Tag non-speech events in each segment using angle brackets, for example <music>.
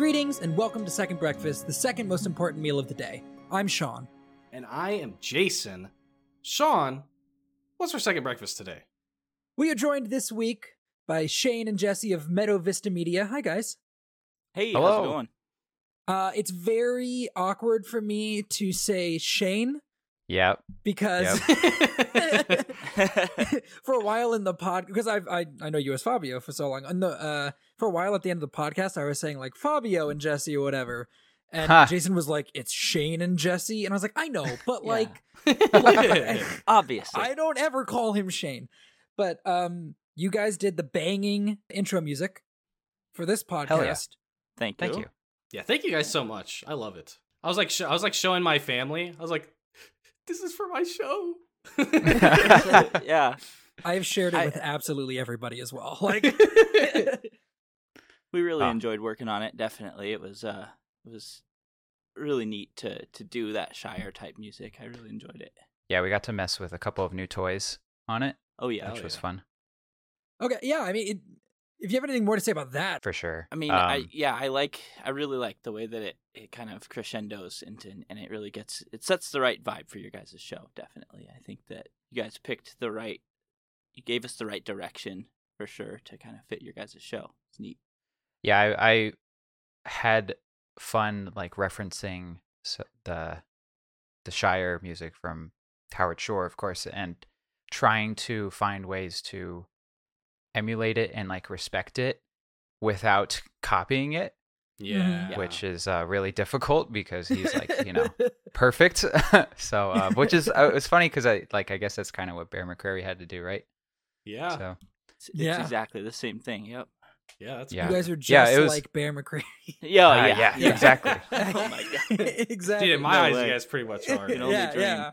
Greetings and welcome to Second Breakfast, the second most important meal of the day. I'm Shawn. And I am Jason. Shawn, what's our second breakfast today? We are joined this week by Shayne and Jesse of Meadow Vista Media. Hi, guys. Hey, Hello. how's it going? Uh, it's very awkward for me to say Shayne Yep. because <laughs> <laughs> for a while in the pod, because I've I, I know you as Fabio for so long. On the uh, for a while at the end of the podcast, I was saying like Fabio and Jesse or whatever, and Huh. Jason was like, "It's Shayne and Jesse," and I was like, "I know, <laughs> but Yeah. like." <laughs> <laughs> Obviously. I don't ever call him Shayne. But um you guys did the banging intro music for this podcast. Yeah. Thank you. Thank you. yeah, thank you guys so much. I love it. I was like, sh- I was like showing my family. I was like, this is for my show. yeah, I have shared it I- with absolutely everybody as well. Like we really Ah. enjoyed working on it. Definitely, it was uh, it was really neat to to do that Shire type music. I really enjoyed it. Yeah, we got to mess with a couple of new toys on it, Oh yeah, which Oh, was yeah. fun Okay, yeah, I mean it, if you have anything more to say about that, for sure. I mean, Um, I yeah, I like, I really like the way that it it kind of crescendos into, and it really gets, it sets the right vibe for your guys' show. Definitely, I think that you guys picked the right, you gave us the right direction for sure to kind of fit your guys' show. It's neat. Yeah, I, I had fun like referencing the the Shire music from Howard Shore, of course, and trying to find ways to emulate it and like respect it without copying it, yeah. which is uh, really difficult because he's like you know <laughs> perfect. <laughs> so, uh, which is uh, it's funny because I like I guess that's kind of what Bear McCreary had to do, right? yeah. So It's, it's Yeah. exactly the same thing. Yep. Yeah, that's Yeah. you guys are just Yeah, it was- like Bear McCreary. <laughs> Yeah, Ah, yeah, yeah, <laughs> exactly. <laughs> oh my god. exactly. Dude, in my No eyes, way. you guys pretty much are. can only yeah, dream. yeah.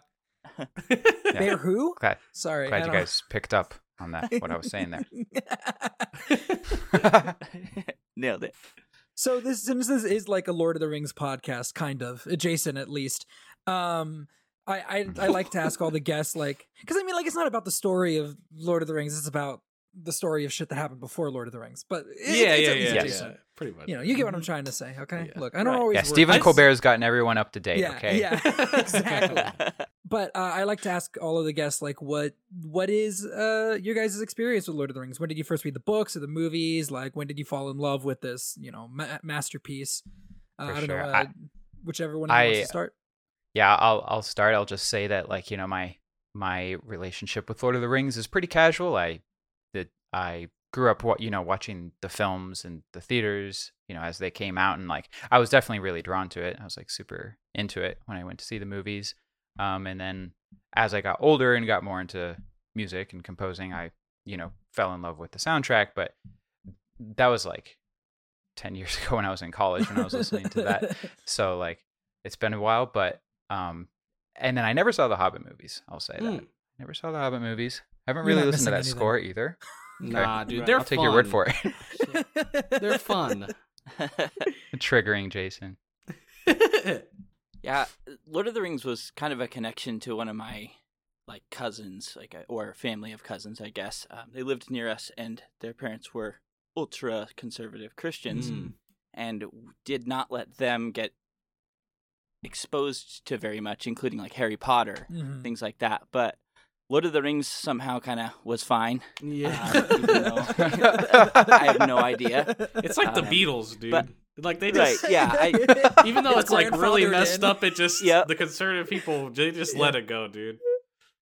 Yeah. Bear who? glad Sorry. glad I you don't- guys picked up on that what I was saying there. Nailed it. So this since this is like a Lord of the Rings podcast, kind of adjacent at least. Um, I I, I like to ask all the guests like because I mean like it's not about the story of Lord of the Rings, it's about the story of shit that happened before Lord of the Rings. But it, yeah, it's yeah, at least yeah, yeah, adjacent. Pretty much. You know, you get what I'm trying to say, okay? Yeah. Look, I don't Right. always. yeah, work- Stephen I- Colbert's gotten everyone up to date. Yeah, okay. yeah, <laughs> <laughs> exactly. But uh, I like to ask all of the guests like what what is uh your guys' experience with Lord of the Rings? When did you first read the books or the movies? Like when did you fall in love with this you know ma- masterpiece? Uh, For I don't sure. know. Uh, I- whichever one of you wants to start. yeah i'll i'll start i'll just say that like you know my my relationship with lord of the rings is pretty casual i did i grew up what you know watching the films and the theaters you know as they came out and like i was definitely really drawn to it. I was like super into it when i went to see the movies. Um and then as i got older and got more into music and composing i you know fell in love with the soundtrack but that was like 10 <laughs> years ago when i was in college when i was listening to that. <laughs> So like it's been a while but um and then i never saw the hobbit movies i'll say that. Hmm. never saw the hobbit movies. I haven't really listened to that anything. score either Nah, dude, they're i'll take your word for it <laughs> They're fun. <laughs> triggering jason <laughs> yeah, Lord of the Rings was kind of a connection to one of my like cousins, like or family of cousins, I guess. Um, they lived near us, and their parents were ultra conservative Christians, Mm. and did not let them get exposed to very much, including like Harry Potter, Mhm. things like that. But Lord of the Rings somehow kind of was fine. Yeah. Uh, I have no idea. it's like the Um, Beatles, dude. but- like they Right, yeah, I- <laughs> even though it's like really messed in. up, it just Yep. the conservative people they just let it go, dude.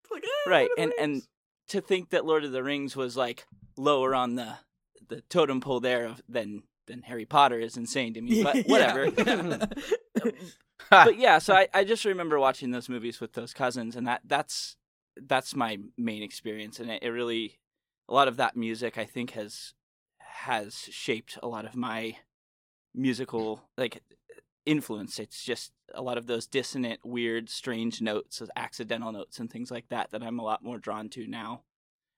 It's like, eh, Right, Lord of and- and- to think that Lord of the Rings was like lower on the the totem pole there of, than than Harry Potter is insane to me. But <laughs> whatever. <laughs> but yeah, so I, I just remember watching those movies with those cousins, and that that's that's my main experience, and it, it really a lot of that music I think has has shaped a lot of my musical like influence. It's just a lot of those dissonant, weird, strange notes, those accidental notes, and things like that that I'm a lot more drawn to now.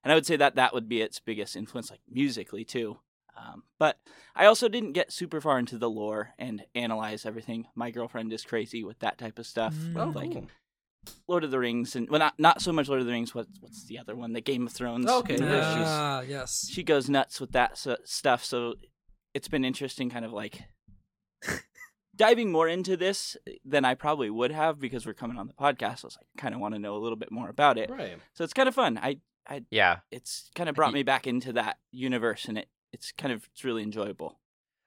And I would say that that would be its biggest influence, like musically too. Um, but I also didn't get super far into the lore and analyze everything. My girlfriend is crazy with that type of stuff. Mm. Oh, like cool. Lord of the Rings and well, not not so much Lord of the Rings. What what's the other one? The Game of Thrones. Okay, You yeah. she's- Ah, yes. she goes nuts with that so, stuff. So it's been interesting, kind of like <laughs> diving more into this than I probably would have because we're coming on the podcast. I was like, I kind of want to know a little bit more about it. Right. So it's kind of fun. I Yeah, it's kind of brought me back into that universe, and it it's kind of it's really enjoyable.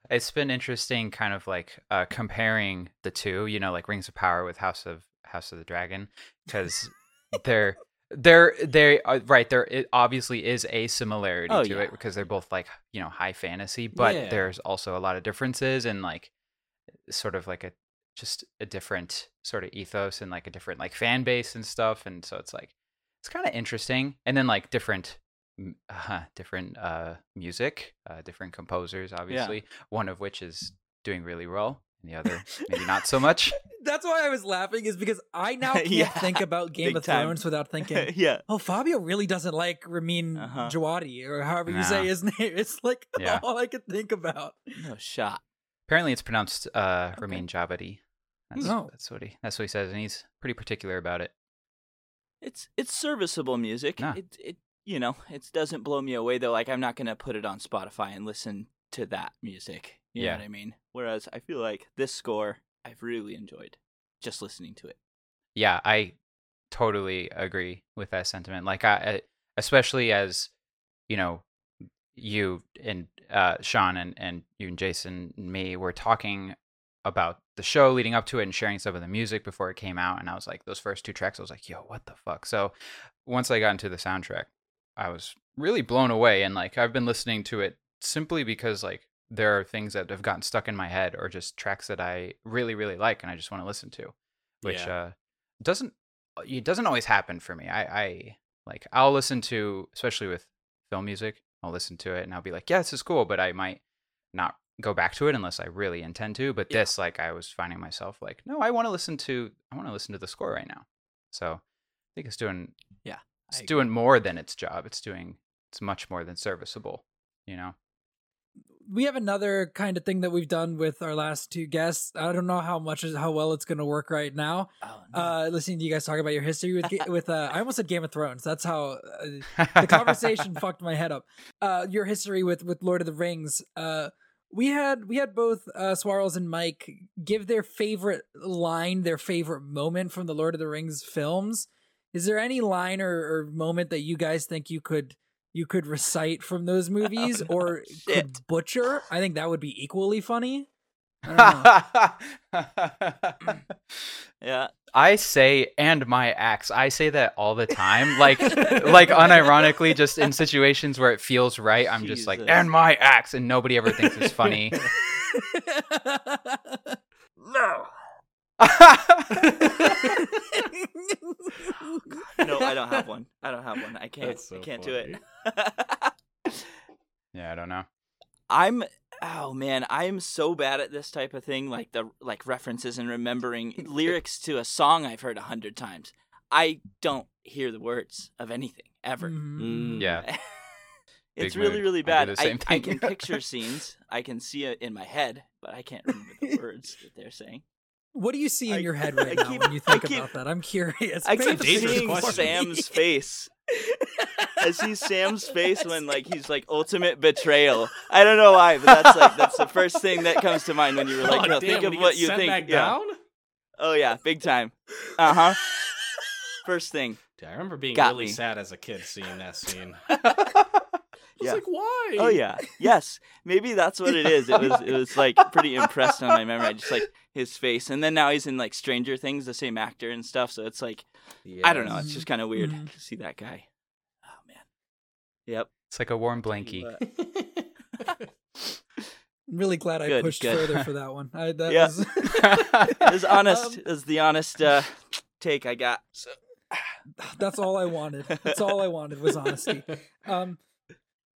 it's been interesting, kind of like uh, comparing the two. You know, like Rings of Power with House of House of the Dragon, because they're they're they are right there. It obviously is a similarity Oh, to yeah. it because they're both like you know high fantasy, but Yeah. there's also a lot of differences and like sort of like a just a different sort of ethos and like a different like fan base and stuff, and so it's like it's kind of interesting, and then like different. Uh, different uh music uh different composers obviously one of which is doing really well and the other maybe not so much <laughs> That's why I was laughing, is because I now <laughs> can't Yeah, think about Game of time. Thrones without <laughs> thinking, yeah. oh, Fabio really doesn't like Ramin Uh-huh. Djawadi, or however you say his name. It's like Yeah. all I could think about. No shot. Apparently, it's pronounced uh, Ramin Djawadi. That's, Oh. that's what he. That's what he says, and he's pretty particular about it. It's it's serviceable music. Nah. It it you know it doesn't blow me away though. Like I'm not gonna put it on Spotify and listen to that music. You Yeah. know what I mean? Whereas I feel like this score I've really enjoyed just listening to it. Yeah, I totally agree with that sentiment. Like, I, especially as you know, you and uh, Shawn and and you and Jason and me were talking about the show leading up to it and sharing some of the music before it came out, and I was like, those first two tracks, I was like, yo, what the fuck? So once I got into the soundtrack, I was really blown away, and like I've been listening to it simply because like there are things that have gotten stuck in my head or just tracks that I really really like and I just want to listen to, which Yeah. uh doesn't it doesn't always happen for me. I I like I'll listen to especially with film music, I'll listen to it and I'll be like, yeah, this is cool, but I might not go back to it unless I really intend to. But Yeah. this, like, I was finding myself like, no, I want to listen to, I want to listen to the score right now. So I think it's doing, Yeah, it's doing more than its job. It's doing, it's much more than serviceable. You know? We have another kind of thing that we've done with our last two guests. I don't know how much is how well it's going to work right now. Oh, no. Uh, listening to you guys talk about your history with <laughs> with uh, I almost said Game of Thrones. That's how uh, the <laughs> conversation fucked my head up. Uh, your history with with Lord of the Rings. Uh, we had we had both uh, Swarles and Mike give their favorite line, their favorite moment from the Lord of the Rings films. Is there any line or, or moment that you guys think you could you could recite from those <laughs> oh, movies no, or shit. could butcher? I think that would be equally funny. I <laughs> yeah. I say and my axe. I say that all the time. Like <laughs> like unironically just in situations where it feels right, I'm just like and my axe and nobody ever thinks it's funny. No. <laughs> No, I don't have one. I don't have one. I can't. So I can't do it. yeah, I don't know. <laughs> I'm oh man, I am so bad at this type of thing, like the like references and remembering <laughs> lyrics to a song I've heard a hundred times. I don't hear the words of anything ever. Mm. Yeah. It's Big really, mood. really bad. the I, I can picture scenes. I can see it in my head, but I can't remember the words that they're saying. What do you see in I- your head <laughs> right I now keep- when you think keep- about that? I'm curious. I Paint keep the dangerous picture seeing for question. me. Sam's <laughs> face. I see <laughs> Sam's face when like he's like ultimate betrayal. I don't know why, but that's like that's the first thing that comes to mind when you were like, oh, no, damn, think when of what you think. Back yeah. down? Oh yeah, big time. Uh huh. First thing. Dude, I remember being Got really me. sad as a kid seeing that scene. I was Yeah. like, why? Oh yeah. Yes. Maybe that's what it is. It was it was like pretty impressed on my memory. Just like his face. And then now he's in like Stranger Things, the same actor and stuff. So it's like I don't know, it's just kinda weird Mhm. to see that guy. Oh man. Yep. It's like a warm blankie. <laughs> I'm really glad I Good, pushed good. further for <laughs> that one. I, that Yeah. was <laughs> It was honest. Um, it the honest uh, take I got. So <sighs> that's all I wanted. That's all I wanted was honesty. Um,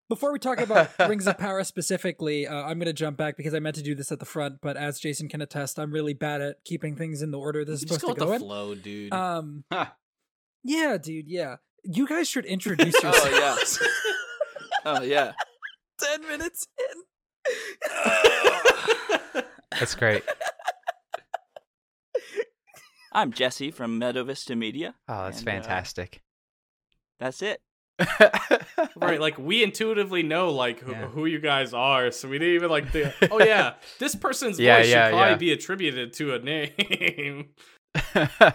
before we talk about Rings of Power specifically, uh, I'm going to jump back because I meant to do this at the front, but as Jason can attest, I'm really bad at keeping things in the order this is Just supposed go to with go the in. flow, dude. Um, Huh. yeah, dude, yeah. You guys should introduce Oh, <laughs> yourselves. Oh yeah. <laughs> Ten minutes in. <laughs> That's great. I'm Jesse from Meadow Vista Media. Oh, that's And, uh, fantastic. That's it. <laughs> Right, like we intuitively know like who, Yeah. who you guys are, so we didn't even like think, <laughs> oh yeah, this person's Yeah, voice yeah, should probably be attributed to a name. <laughs>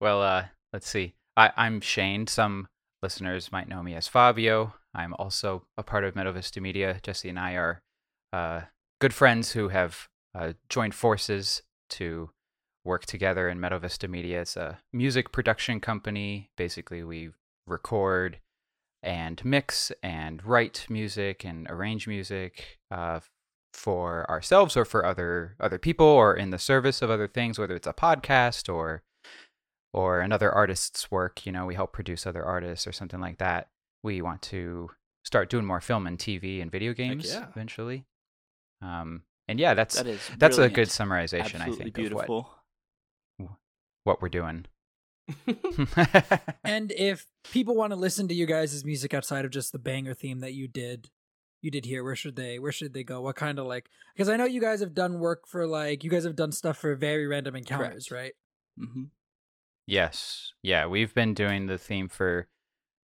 well, uh, let's see. I, I'm Shayne. Some listeners might know me as Fabio. I'm also a part of Meadow Vista Media. Jesse and I are uh, good friends who have uh, joined forces to work together in Meadow Vista Media. It's a music production company. Basically, we record and mix and write music and arrange music uh, for ourselves or for other other people or in the service of other things, whether it's a podcast or or another artist's work. You know, we help produce other artists or something like that. We want to start doing more film and TV and video games yeah. eventually. Um, and yeah, that's That is that's a good summarization, I think, beautiful. of what what we're doing. <laughs> And if people want to listen to you guys' music outside of just the banger theme that you did, you did here, where should they where should they go? What kind of like because I know you guys have done work for like you guys have done stuff for very random encounters, right? mm-hmm. Yes. Yeah, we've been doing the theme for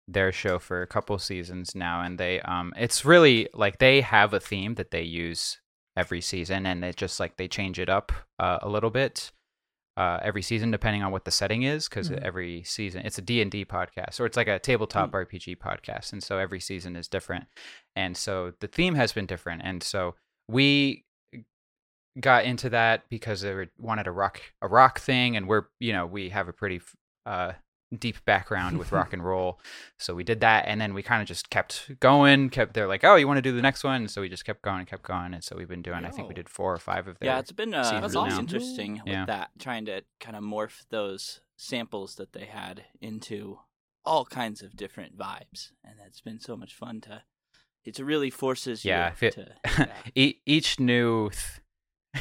their show for a couple seasons now and they um it's really like they have a theme that they use every season and it just like they change it up uh, a little bit uh every season depending on what the setting is because Mhm. every season it's a D&D podcast or it's like a tabletop RPG podcast and so every season is different and so the theme has been different and so we got into that because they were, wanted a rock a rock thing and we're you know we have a pretty uh deep background with rock and roll so we did that and then we kind of just kept going kept they're like oh you want to do the next one so we just kept going and kept going and so we've been doing i think we did four or five of their Yeah, it's been uh, really now. interesting Yeah. with that, trying to kind of morph those samples that they had into all kinds of different vibes, and that's been so much fun to. It really forces you Yeah, if it- to. <laughs> yeah. Each new th-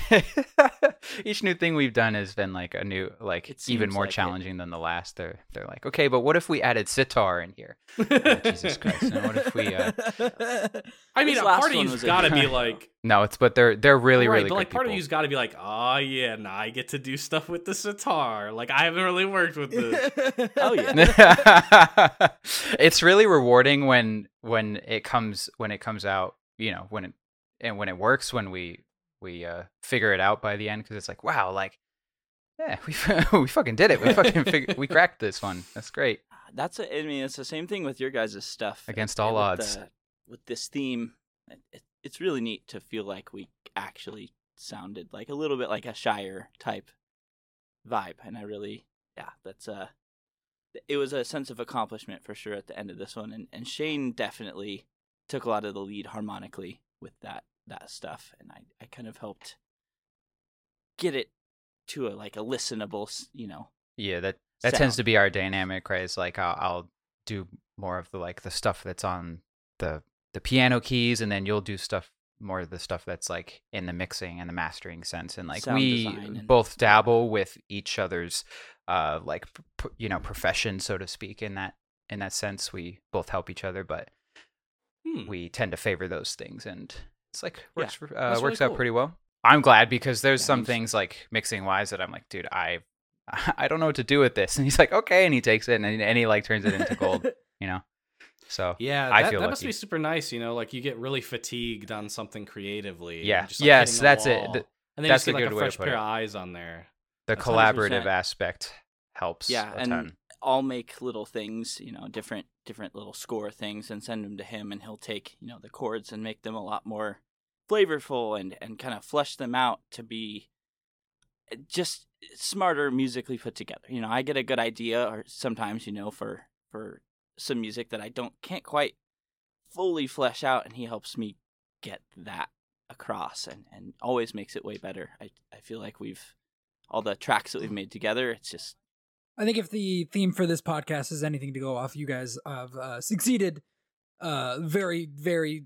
<laughs> each new thing we've done has been like a new like It even more like it. challenging than the last they're they're like okay but what if we added sitar in here Oh, Jesus Christ. Now what if we, uh, <laughs> I mean, This a last part of one you's was a- got to be like, no it's but they're they're really right, really but like good part of you's got to be like, oh yeah, now I get to do stuff with the sitar. Like I haven't really worked with this. <laughs> Oh, yeah. it's really rewarding when when it comes when it comes out you know when it and when it works when we we uh figure it out by the end because it's like wow like yeah <laughs> we we fucking did it we fucking fig- we cracked this one that's great That's a, I mean, it's the same thing with your guys' stuff. Against uh, all with odds. the- with this theme, it, it, it's really neat to feel like we actually sounded like a little bit like a Shire type vibe, and I really, yeah, that's uh It was a sense of accomplishment for sure at the end of this one, and and Shayne definitely took a lot of the lead harmonically with that that stuff, and I I kind of helped get it to a like a listenable, you know, Yeah, that that tends to be our dynamic, right? It's like I'll, I'll do more of the like the stuff that's on the the piano keys, and then you'll do stuff more of the stuff that's like in the mixing and the mastering sense, and like Sound we and- both dabble with each other's uh like you know profession, so to speak. In that in that sense, we both help each other, but Hmm. we tend to favor those things, and it's like Yeah, works for- uh, that's really works out cool. pretty well. I'm glad because there's Yeah, some things like mixing wise that I'm like, dude, I <laughs> I don't know what to do with this, and he's like, okay, and he takes it and, and he like turns it into gold, <laughs> you know. So Yeah, I that, feel that must be super nice. You know, like you get really fatigued on something creatively. Yeah. just, like, Yes, hitting a that's it. wall, Th- and then that's you a see like good a way to fresh put pair it. of eyes on there. the That's collaborative 100%. aspect helps. Yeah, a and ton. I'll make little things, you know, different different little score things and send them to him and he'll take, you know, the chords and make them a lot more flavorful and and kind of flesh them out to be eh, just smarter musically put together. You know, I get a good idea or sometimes, you know, for for some music that I don't can't quite fully flesh out and he helps me get that across and and always makes it way better. I I feel like we've all the tracks that we've made together, it's just I think if the theme for this podcast is anything to go off, you guys have uh, succeeded uh, very, very,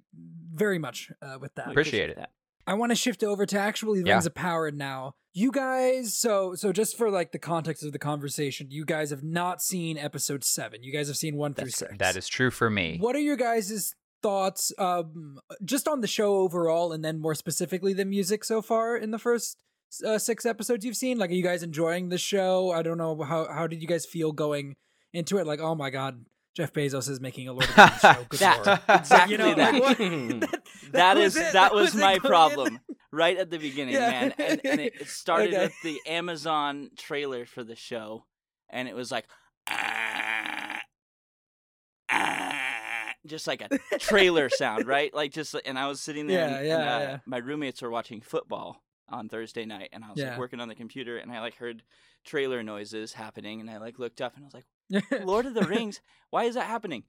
very much uh, with that. Appreciate it. that. I want to shift over to actually Yeah. Rings of Power now. You guys, so so just for like the context of the conversation, you guys have not seen episode seven. You guys have seen one through That's six. that is true for me. What are your guys' thoughts, um, just on the show overall, and then more specifically the music so far in the first uh, six episodes you've seen? Like, are you guys enjoying the show? I don't know how how did you guys feel going into it? Like, oh my god, Jeff Bezos is making a Lord of the Rings show. Good <laughs> That- lord. exactly <laughs> You know, that. like, what- <laughs> that that is was that was it my going in. problem right at the beginning, Yeah. man. And, and it, it started Okay. with the Amazon trailer for the show, and it was like, "Ah, ah," just like a trailer sound, right? Like just, and I was sitting there, Yeah, and, yeah, and, uh, yeah. my roommates were watching football on Thursday night, and I was Yeah. like working on the computer, and I like heard trailer noises happening, and I like looked up, and I was like, <laughs> Lord of the Rings, why is that happening?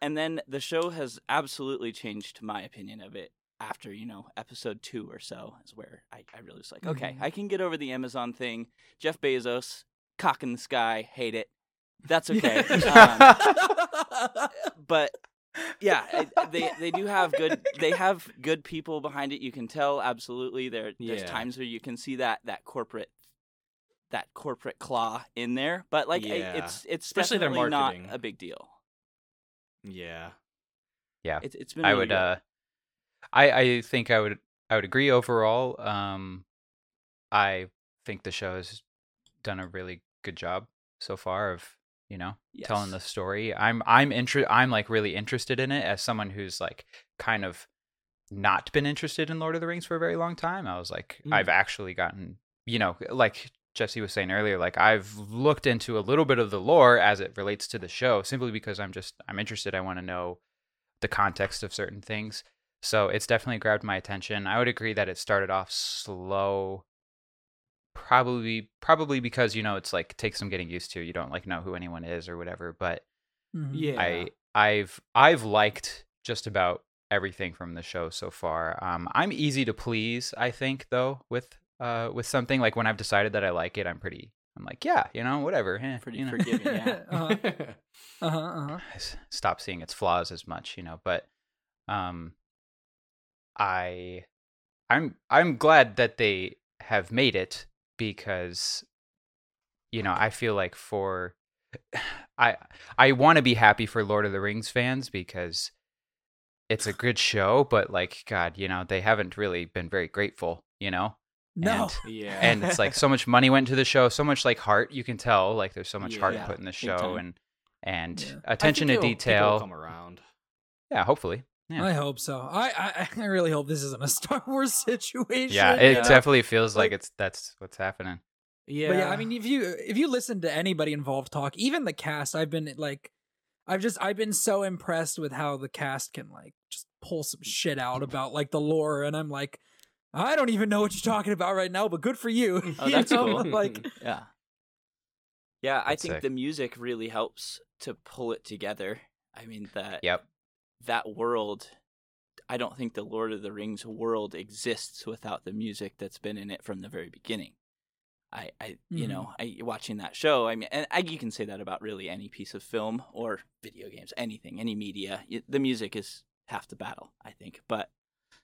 And then the show has absolutely changed my opinion of it after, you know, episode two or so is where I, I really was like, okay, Mhm. I can get over the Amazon thing. Jeff Bezos, cock in the sky, hate it. That's <laughs> okay. <laughs> um, but yeah, <laughs> they they do have good they have good people behind it. You can tell absolutely. There there's Yeah. times where you can see that that corporate that corporate claw in there, but like I- Yeah. it's it's Especially their definitely not marketing. a big deal. Yeah, yeah. It's it's been I really would good. uh I I think I would I would agree overall. Um I think the show has done a really good job so far of, you know, telling the story. I'm I'm inter- I'm like really interested in it as someone who's like kind of not been interested in Lord of the Rings for a very long time. I was like Mm. I've actually gotten, you know, like Jesse was saying earlier, like I've looked into a little bit of the lore as it relates to the show simply because I'm just I'm interested. I want to know the context of certain things. So it's definitely grabbed my attention. I would agree that it started off slow. Probably probably because, you know, it's like takes some getting used to. You don't like know who anyone is or whatever, but Mhm. Yeah. I I've I've liked just about everything from the show so far. Um I'm easy to please, I think though, with uh with something like when I've decided that I like it, I'm pretty I'm like, yeah, you know, whatever. eh, Pretty you know. forgiving, yeah. <laughs> <laughs> uh-huh. Uh-huh, uh-huh. Stop seeing its flaws as much, you know. But um, I, I'm I'm glad that they have made it because, you know, I feel like for, <sighs> I I want to be happy for Lord of the Rings fans because it's a good show, but like God, you know, they haven't really been very grateful, you know. No. And- yeah. and it's like <laughs> so much money went into the show, so much like heart. You can tell like there's so much heart Yeah, put in the show, and and Yeah. Attention to it'll- people will detail. come around. Yeah, hopefully. Yeah. I hope so. I, I <laughs> I really hope this isn't a Star Wars <laughs> situation. Yeah, it you know? definitely feels like, Like- it's that's what's happening. Yeah. But yeah, I mean, if you if you listen to anybody involved talk, even the cast, I've been like, I've just I've been so impressed with how the cast can like just pull some shit out about like the lore, and I'm like, I don't even know what you're talking about right now, but good for you. <laughs> Oh, You that's know? cool. Like, Yeah. Yeah, I That's think sick. the music really helps to pull it together. I mean that Yep. That world I don't think the Lord of the Rings world exists without the music that's been in it from the very beginning. I, I you Mhm. know, I watching that show, I mean and I, you can say that about really any piece of film or video games, anything, any media. The music is half the battle, I think. But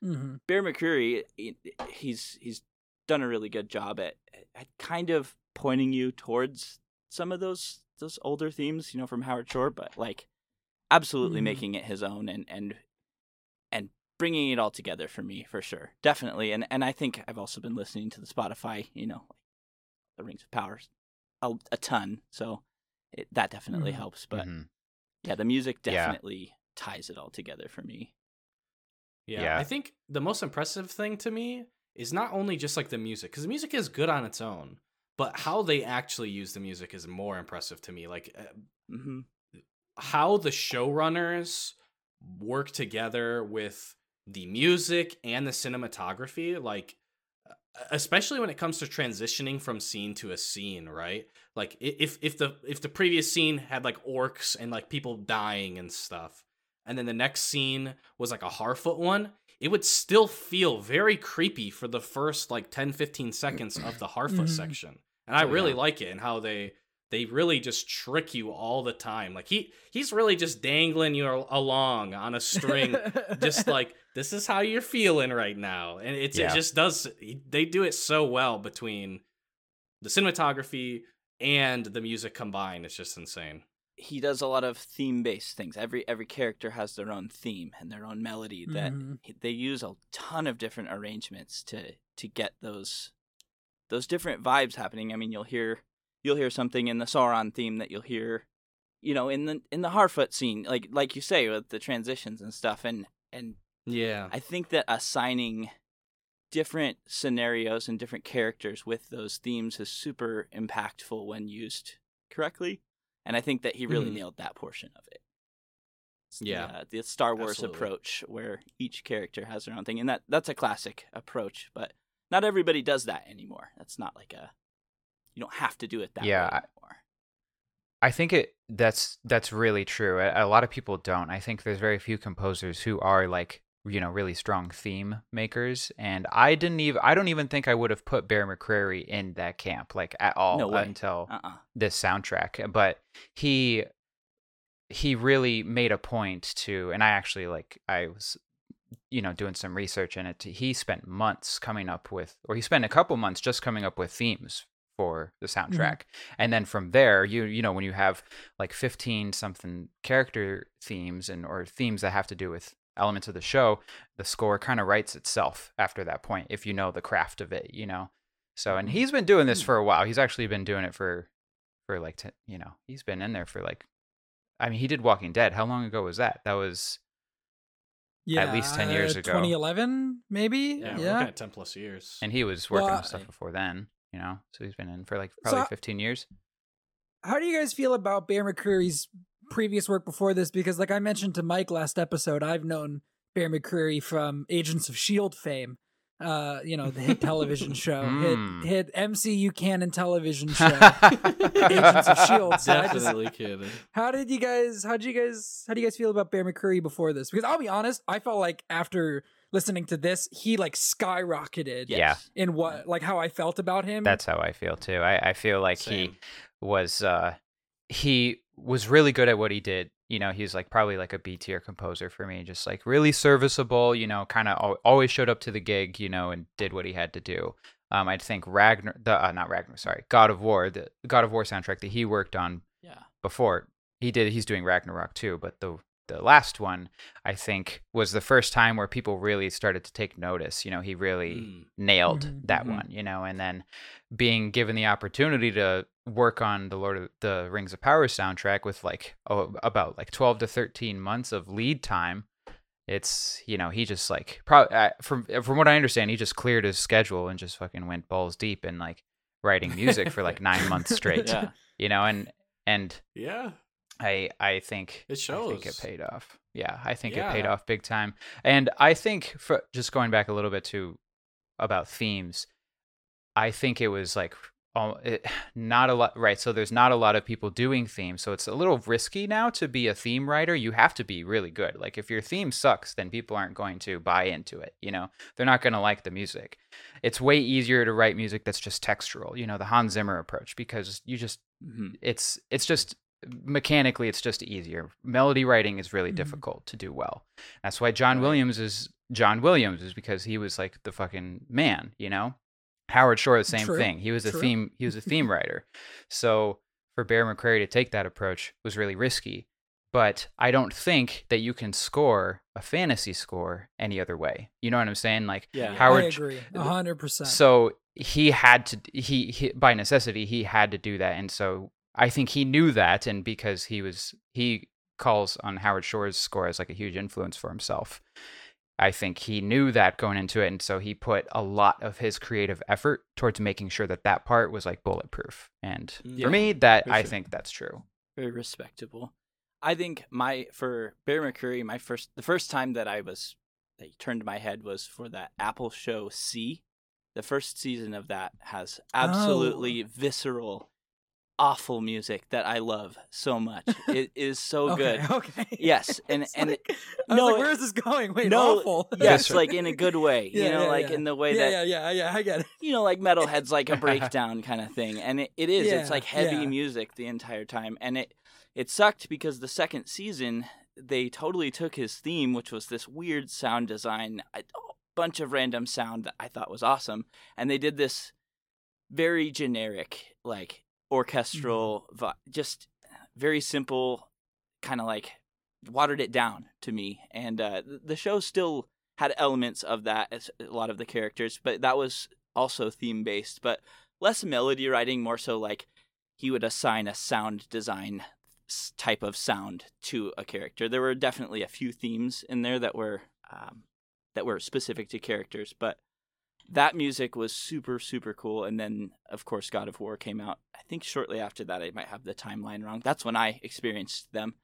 mhm. Bear McCreary, he- he's he's done a really good job at, at kind of pointing you towards some of those those older themes, you know, from Howard Shore, but like absolutely Mhm. making it his own and and and bringing it all together for me for sure, definitely. And and I think I've also been listening to the Spotify, you know, the Rings of Power, a, a ton, so it, that definitely Mhm. helps. But Mhm. yeah, the music Yeah. definitely ties it all together for me. Yeah, Yeah. I think the most impressive thing to me is not only just like the music, because the music is good on its own, but how they actually use the music is more impressive to me. Like uh, hmm how the showrunners work together with the music and the cinematography like especially when it comes to transitioning from scene to a scene right like if if the if the previous scene had like orcs and like people dying and stuff and then the next scene was like a harfoot one it would still feel very creepy for the first like 10 15 seconds of the harfoot Mhm. section and i really yeah. like it and how they they really just trick you all the time. Like he he's really just dangling you along on a string, <laughs> just like this is how you're feeling right now, and it's Yeah. it just does. They do it so well between the cinematography and the music combined. It's just insane. he does a lot of theme based things. Every every character has their own theme and their own melody that Mhm. they use a ton of different arrangements to to get those those different vibes happening. I mean, you'll hear you'll hear something in the Sauron theme that you'll hear, you know, in the in the Harfoot scene, like like you say with the transitions and stuff, and and Yeah. I think that assigning different scenarios and different characters with those themes is super impactful when used correctly. And I think that he really Mhm. nailed that portion of it. It's the, Yeah. uh, the Star Wars Absolutely. approach where each character has their own thing, and that that's a classic approach. But not everybody does that anymore. That's not like a you don't have to do it that Yeah, way I- anymore. I think it that's that's really true. A, a lot of people don't. I think there's very few composers who are like you know really strong theme makers, and I didn't even I don't even think I would have put Bear McCreary in that camp like at all No until Uh uh this soundtrack. But he he really made a point to, and I actually like I was you know doing some research in it. He spent months coming up with, or he spent a couple months just coming up with themes for the mm-hmm. soundtrack. And then from there you you know when you have like 15 something character themes and or themes that have to do with elements of the show the score kind of writes itself after that point if you know the craft of it you know? So and mm-hmm. he's been doing this hmm. for a while. He's actually been doing it for for like t- you know he's been in there for like i mean he did walking dead. How long ago was that? That was Yeah, At least 10 years uh, ago. 2011, maybe. yeah, Yeah. we're looking at ten plus years. and he was working I- on stuff eh before then you know so he's been in for like probably I- 15 years How do you guys feel about Bear McCreary's previous work before this? Because, like I mentioned to Mike last episode, I've known Bear McCreary from Agents of Shield fame. Uh, you know, the hit television <laughs> show, Mm. hit hit MCU canon television <laughs> show. Agents of S.H.I.E.L.D., so I just- Definitely kidding. How did you guys? How did you guys? How do you guys feel about Bear McCreary before this? Because I'll be honest, I felt like after listening to this, he like skyrocketed Yeah. Yes. in what like how I felt about him. that's how i feel too i, I feel like he was uh he was really good at what he did you know he's like probably like a b tier composer for me just like really serviceable you know kind of always showed up to the gig you know and did what he had to do um i think ragnar the uh, not ragnar sorry god of war the god of war soundtrack that he worked on Yeah. before he did he's doing ragnarok too but the the last one i think was the first time where people really started to take notice you know he really Mm. nailed Mhm, that mhm. one, you know, and then being given the opportunity to work on the Lord of the Rings of Power soundtrack with like oh, about like 12 to 13 months of lead time. It's, you know, he just like probably uh, from from what I understand, he just cleared his schedule and just fucking went balls deep in like writing music for like 9 months <laughs> straight, Yeah. you know, and and Yeah. I I think It I think it paid off. Yeah, I think it paid off big time. And I think for just going back a little bit to about themes, I think it was like oh, it, <sighs> not a lot right. So there's not a lot of people doing themes, so it's a little risky now to be a theme writer. You have to be really good. Like if your theme sucks, then people aren't going to buy into it. You know, they're not going to like the music. It's way easier to write music that's just textural. You know, the Hans Zimmer approach because you just Mhm. it's it's just mechanically it's just easier. Melody writing is really Mhm. difficult to do well. That's why John Williams is John Williams is because he was like the fucking man, you know? Howard Shore the same True, thing. He was a true. theme he was a theme writer. So for Bear McCreary to take that approach was really risky. But I don't think that you can score a fantasy score any other way. You know what I'm saying? Like Yeah. Howard I agree, a hundred percent. so he had to he, he by necessity he had to do that and so i think he knew that and because he was he calls on howard shore's score as like a huge influence for himself i think he knew that going into it and so he put a lot of his creative effort towards making sure that that part was like bulletproof and Yeah, for me that for i sure. think that's true very respectable. I think my for Bear McCreary, my first the first time that I was that he turned my head was for that Apple show See. The first season of that has oh. absolutely visceral, awful music that I love so much. it <laughs> is so okay, good. Okay. Yes, <laughs> and It's and like- I was no, like, where is this going? Wait, no, awful. <laughs> yes, like in a good way. Yeah, you know, yeah, like yeah. in the way yeah, that yeah, yeah, yeah. I get it. you know, like metalhead's like a breakdown kind of thing, and it, it is. Yeah, it's like heavy yeah. music the entire time, and it it sucked because the second season they totally took his theme, which was this weird sound design, a bunch of random sound that I thought was awesome, and they did this very generic, like orchestral, Mm-hmm. vi- just very simple, kind of like watered it down to me, and uh, the show still had elements of that as a lot of the characters, but that was also theme based, but less melody writing, more so like he would assign a sound design type of sound to a character. There were definitely a few themes in there that were um, that were specific to characters, but that music was super super cool. And then of course God of War came out. I think shortly after that. I might have the timeline wrong. That's when I experienced them.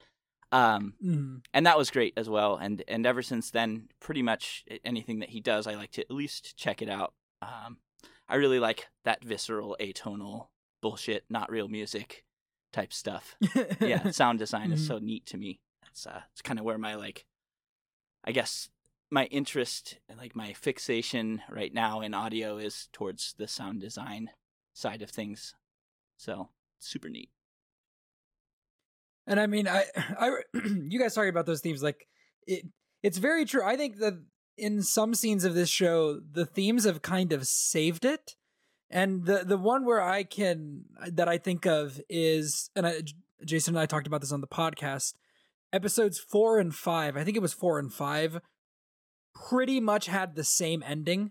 Um, Mhm. and that was great as well. And and ever since then, pretty much anything that he does, I like to at least check it out. Um, I really like that visceral, atonal bullshit, not real music type stuff. <laughs> Yeah, sound design is Mhm. so neat to me. That's uh, it's kind of where my like, I guess my interest, like my fixation right now in audio is towards the sound design side of things. So super neat. And I mean, I, I, <clears throat> you guys talking about those themes, like it, it's very true. I think that in some scenes of this show, the themes have kind of saved it. And the the one where I can that I think of is, and I, Jason and I talked about this on the podcast, episodes four and five. I think it was four and five. Pretty much had the same ending.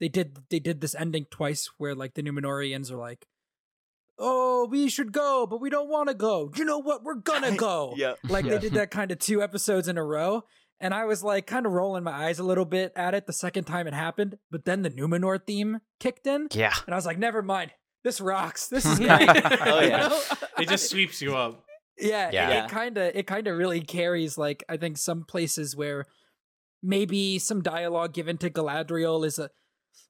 They did they did this ending twice, where like the Numenoreans are like, oh, we should go, but we don't want to go. You know what? We're gonna <laughs> go. Yeah. Like Yeah. they did that kind of two episodes in a row. And I was like kind of rolling my eyes a little bit at it the second time it happened. But then the Numenor theme kicked in. Yeah. And I was like, never mind. This rocks. This <laughs> is Yeah. great. <laughs> Oh, You yeah. know? It just sweeps you up. yeah, Yeah. It kind of it kind of really carries like I think some places where maybe some dialogue given to Galadriel is a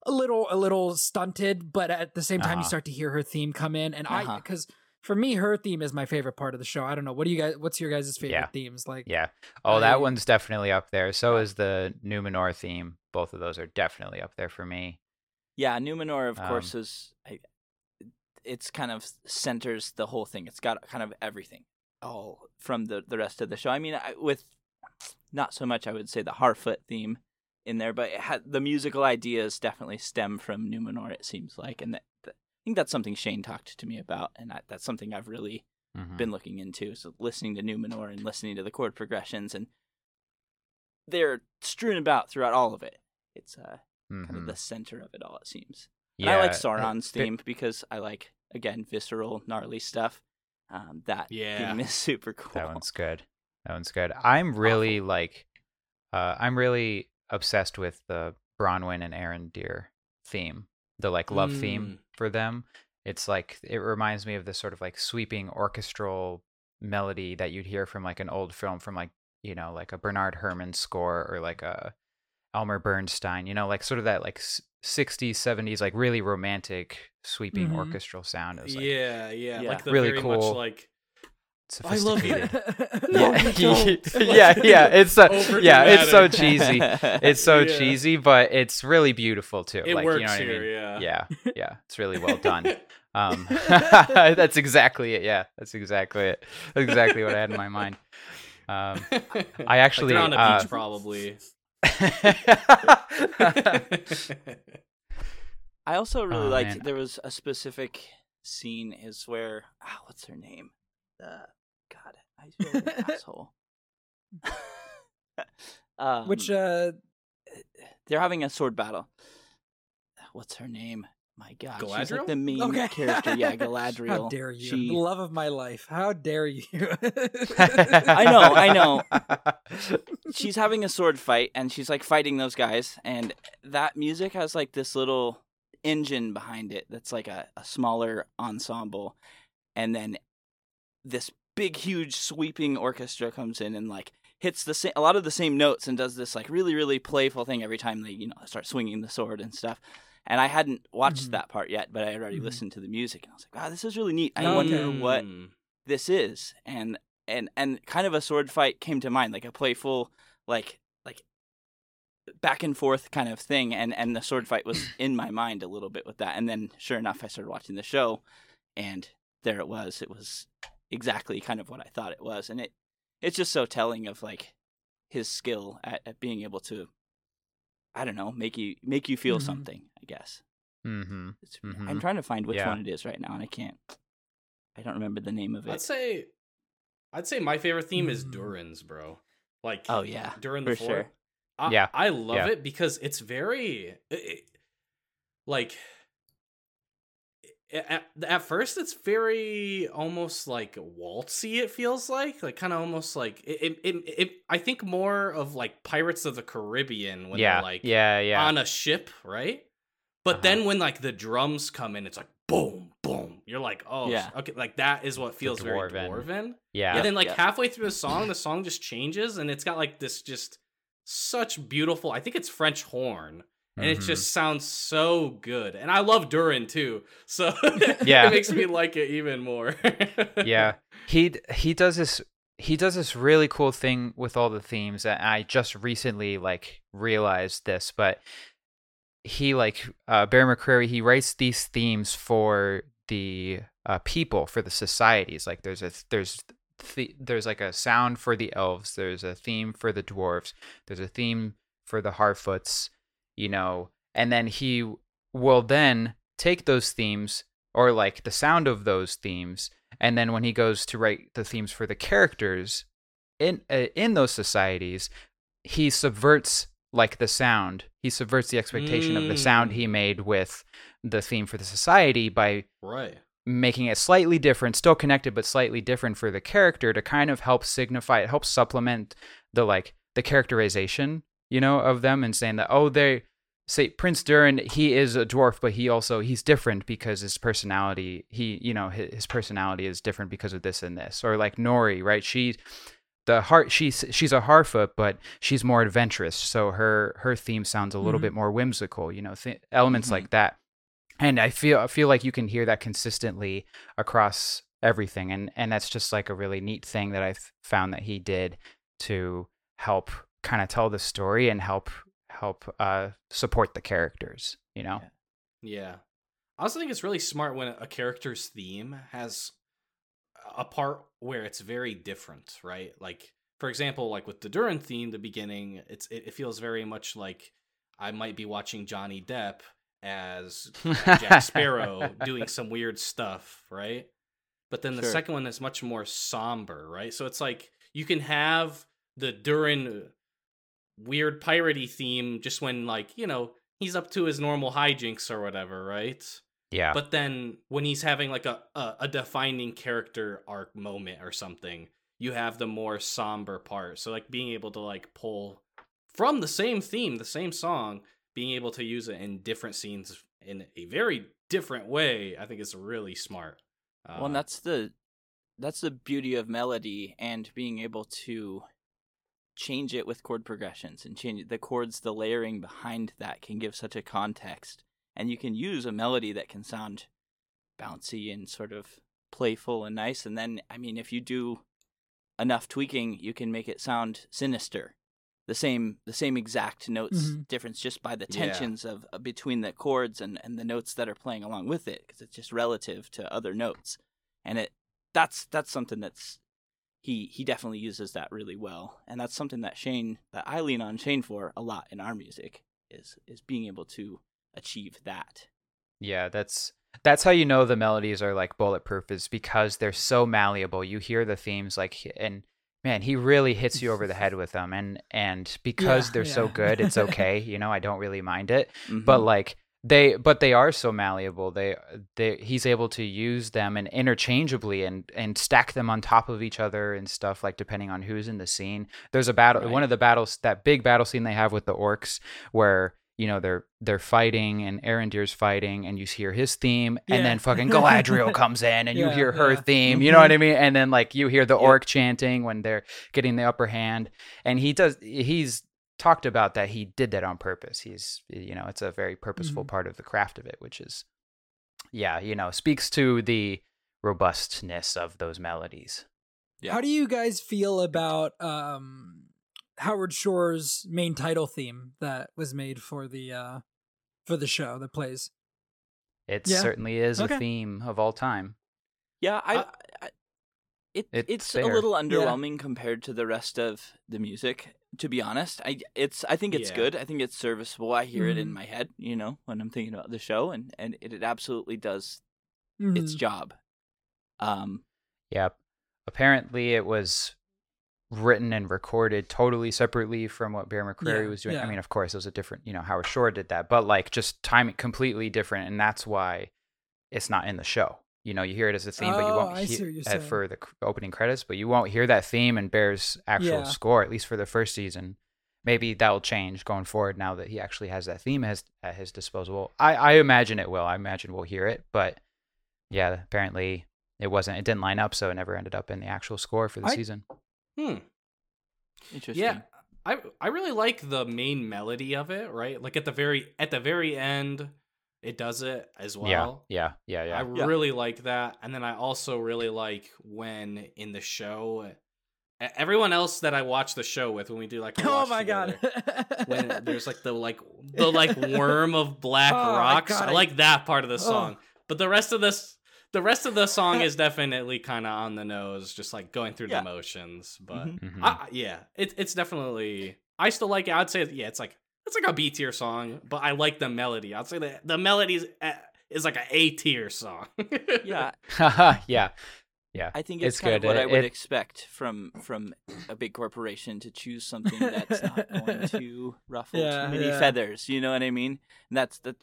a little a little stunted, but at the same time you Uh-huh. start to hear her theme come in, and I Uh-huh. because for me her theme is my favorite part of the show. I don't know what do you guys what's your guys' favorite Yeah. themes like? Yeah. Oh, I- that one's definitely up there. So is the Numenor theme. Both of those are definitely up there for me. Yeah, Numenor, of Um, course, is I, it's kind of centers the whole thing. It's got kind of everything, all from the the rest of the show. I mean, I, with not so much, I would say the Harfoot theme in there, but it had, the musical ideas definitely stem from Numenor. It seems like, and that, that- I think that's something Shayne talked to me about, and I, that's something I've really Mhm. been looking into. So listening to Numenor and listening to the chord progressions, and they're strewn about throughout all of it. It's uh, kind of Mhm. the center of it all. It seems. Yeah. And I like uh, Sauron's theme because I like again visceral, gnarly stuff. Um, that Yeah. theme is <laughs> super cool. That one's good. That one's good. I'm really like, uh, I'm really obsessed with the Bronwyn and Arondir theme, the like love theme for them. It's like it reminds me of this sort of like sweeping orchestral melody that you'd hear from like an old film from like you know like a Bernard Herrmann score or like a Elmer Bernstein. You know, like sort of that like 60s, 70s, like really romantic sweeping Mhm. orchestral sound. It was like yeah, yeah, Yeah. like the Really very much cool. like I love you. Sophisticated. <laughs> No, yeah, you <laughs> don't. yeah, yeah. It's so, yeah, it's so cheesy. <laughs> It's so Yeah. cheesy, but it's really beautiful too. it like, works you know here. I mean? Yeah, Yeah, yeah. It's really well done. Um, that's exactly it. Yeah, that's exactly it. That's exactly what I had in my mind. Um, I actually, like they're on a uh, beach probably. I also really Oh, liked. man. There was a specific scene is where ah, what's her name? Uh, God, I feel like an <laughs> asshole. <laughs> um, Which uh they're having a sword battle. What's her name? My God, she's like Galadriel? the main okay. character. Yeah, <laughs> Galadriel. How dare you? She, The love of my life. How dare you? I know, I know. she's having a sword fight and she's like fighting those guys and that music has like this little engine behind it that's like a, a smaller ensemble and then this big huge sweeping orchestra comes in and like hits the same a lot of the same notes and does this like really really playful thing every time they you know start swinging the sword and stuff. And i hadn't watched Mhm. that part yet but i had already Mhm. listened to the music and i was like wow this is really neat. I Oh, wonder what this is. And and and kind of a sword fight came to mind like a playful like like back and forth kind of thing and and the sword fight was <coughs> in my mind a little bit with that. And then sure enough i started watching the show and there it was. It was exactly kind of what i thought it was and it it's just so telling of like his skill at, at being able to i don't know make you make you feel Mhm. something i guess Mm-hmm. it's, i'm trying to find which Yeah. one it is right now and i can't i don't remember the name of it I'd say, I'd say my favorite theme is Mm. Durin's, bro. Like, oh yeah during the for floor. sure. I, Yeah, I love yeah. it because it's very, it- it- like, at, at first it's very almost like waltzy it feels like like kind of almost like it, it, it, it i think more of like pirates of the caribbean when yeah, they're like yeah, yeah. on a ship right but Uh-huh. then when like the drums come in it's like boom boom you're like oh Yeah. okay like that is what feels very dwarven. dwarven yeah. and then like Yep. halfway through the song the song just changes and it's got like this just such beautiful i think it's french horn and it Mhm. just sounds so good. And I love Durin too, so <laughs> Yeah. it makes me like it even more. <laughs> yeah he he does this he does this really cool thing with all the themes and i just recently like realized this but he like uh bear mccreary he writes these themes for the uh people for the societies like there's a there's th- there's like a sound for the elves there's a theme for the dwarves there's a theme for the harfoots you know and then he will then take those themes or like the sound of those themes and then when he goes to write the themes for the characters in uh, in those societies he subverts like the sound he subverts the expectation of the sound he Mm. made with the theme for the society by right. making it slightly different still connected but slightly different for the character to kind of help signify it helps supplement the like the characterization you know of them and saying that oh they say prince durin he is a dwarf but he also he's different because his personality he you know his, his personality is different because of this and this. Or like nori right? She the heart she's she's a harfoot but she's more adventurous. So her her theme sounds a little Mhm. bit more whimsical you know th- elements Mhm. like that. And i feel i feel like you can hear that consistently across everything. And and that's just like a really neat thing that i've found that he did to help kind of tell the story and help help uh support the characters you know Yeah. I also think it's really smart when a character's theme has a part where it's very different, right? Like, for example, like with the Durin theme, the beginning, it's it, it feels very much like I might be watching Johnny Depp as uh, Jack Sparrow doing some <laughs> weird stuff, right? But then the Sure. second one is much more somber, right? So it's like you can have the Durin weird piratey theme just when like, you know, he's up to his normal hijinks or whatever, right? yeah But then when he's having like a, a a defining character arc moment or something, you have the more somber part. So like being able to like pull from the same theme, the same song, being able to use it in different scenes in a very different way, I think is really smart. Uh, well, and that's the that's the beauty of melody and being able to change it with chord progressions and change the chords the layering behind that can give such a context and you can use a melody that can sound bouncy and sort of playful and nice and then i mean if you do enough tweaking you can make it sound sinister the same the same exact notes Mhm. difference just by the Yeah. tensions of uh, between the chords and and the notes that are playing along with it because it's just relative to other notes and it that's that's something that's he he definitely uses that really well and that's something that Shayne that I lean on Shayne for a lot in our music is is being able to achieve that Yeah, that's that's how you know the melodies are like bulletproof is because they're so malleable. You hear the themes like and man, he really hits you over the head with them and and <laughs> because Yeah, they're so good, it's okay. <laughs> You know, I don't really mind it. Mm-hmm. But like they but they are so malleable. They they he's able to use them and interchangeably and and stack them on top of each other and stuff like depending on who's in the scene. There's a battle one of the battles that big battle scene they have with the orcs where you know they're they're fighting and Arondir's fighting and you hear his theme Yeah. and then fucking Galadriel <laughs> comes in and you hear her yeah. theme you know what. I mm-hmm. mean and then like you hear the Yeah. orc chanting when they're getting the upper hand and he does he's talked about that he did that on purpose he's you know it's a very purposeful Mhm. part of the craft of it which is yeah you know speaks to the robustness of those melodies Yeah. How do you guys feel about um, Howard Shore's main title theme that was made for the uh, for the show that plays? it Yeah. certainly is Okay. a theme of all time Yeah, I, Uh, I it It's it's a little underwhelming compared to the rest of the music. To be honest, I it's I think it's Yeah. good. I think it's serviceable. I hear it in Mhm. my head, you know, when I'm thinking about the show, and and it, it absolutely does its Mhm. job. Um, yeah apparently it was written and recorded totally separately from what Bear McCreary Yeah, was doing. I mean, of course, it was a different, you know, Howard Shore did that, but like just timing completely different, and that's why it's not in the show. You know, you hear it as a theme, but you Oh, won't hear what you're uh, for the opening credits, but you won't hear that theme in Bear's actual Yeah. score, at least for the first season. Maybe that will change going forward now that he actually has that theme as, at his disposal. I, I imagine it will. I imagine we'll hear it, but yeah, apparently it wasn't. It didn't line up, so it never ended up in the actual score for the I- season. Hmm. Interesting. Yeah. I I really like the main melody of it, right? Like at the very at the very end, it does it as well. yeah, yeah, yeah, I yeah. Yeah. really like that. And then I also really like when in the show everyone else that I watch the show with when we do like a <laughs> Oh watch my god. when there's like the like <laughs> the like worm of black Oh, rocks. I like that part of the Oh. song. But the rest of this the rest of the song <laughs> is definitely kind of on the nose, just like going through Yeah. the motions. But Mhm. Mhm. I, yeah, it, it's definitely. I still like it. I'd say yeah, it's like it's like a B tier song, but I like the melody. I'd say that the melody is, uh, is like an A tier song. <laughs> Yeah, <laughs> yeah, yeah. I think it's, It's kind good. of what Uh, I would it- expect from from a big corporation to choose something that's not going <laughs> to ruffle Yeah, too many yeah. feathers. You know what I mean? And that's that.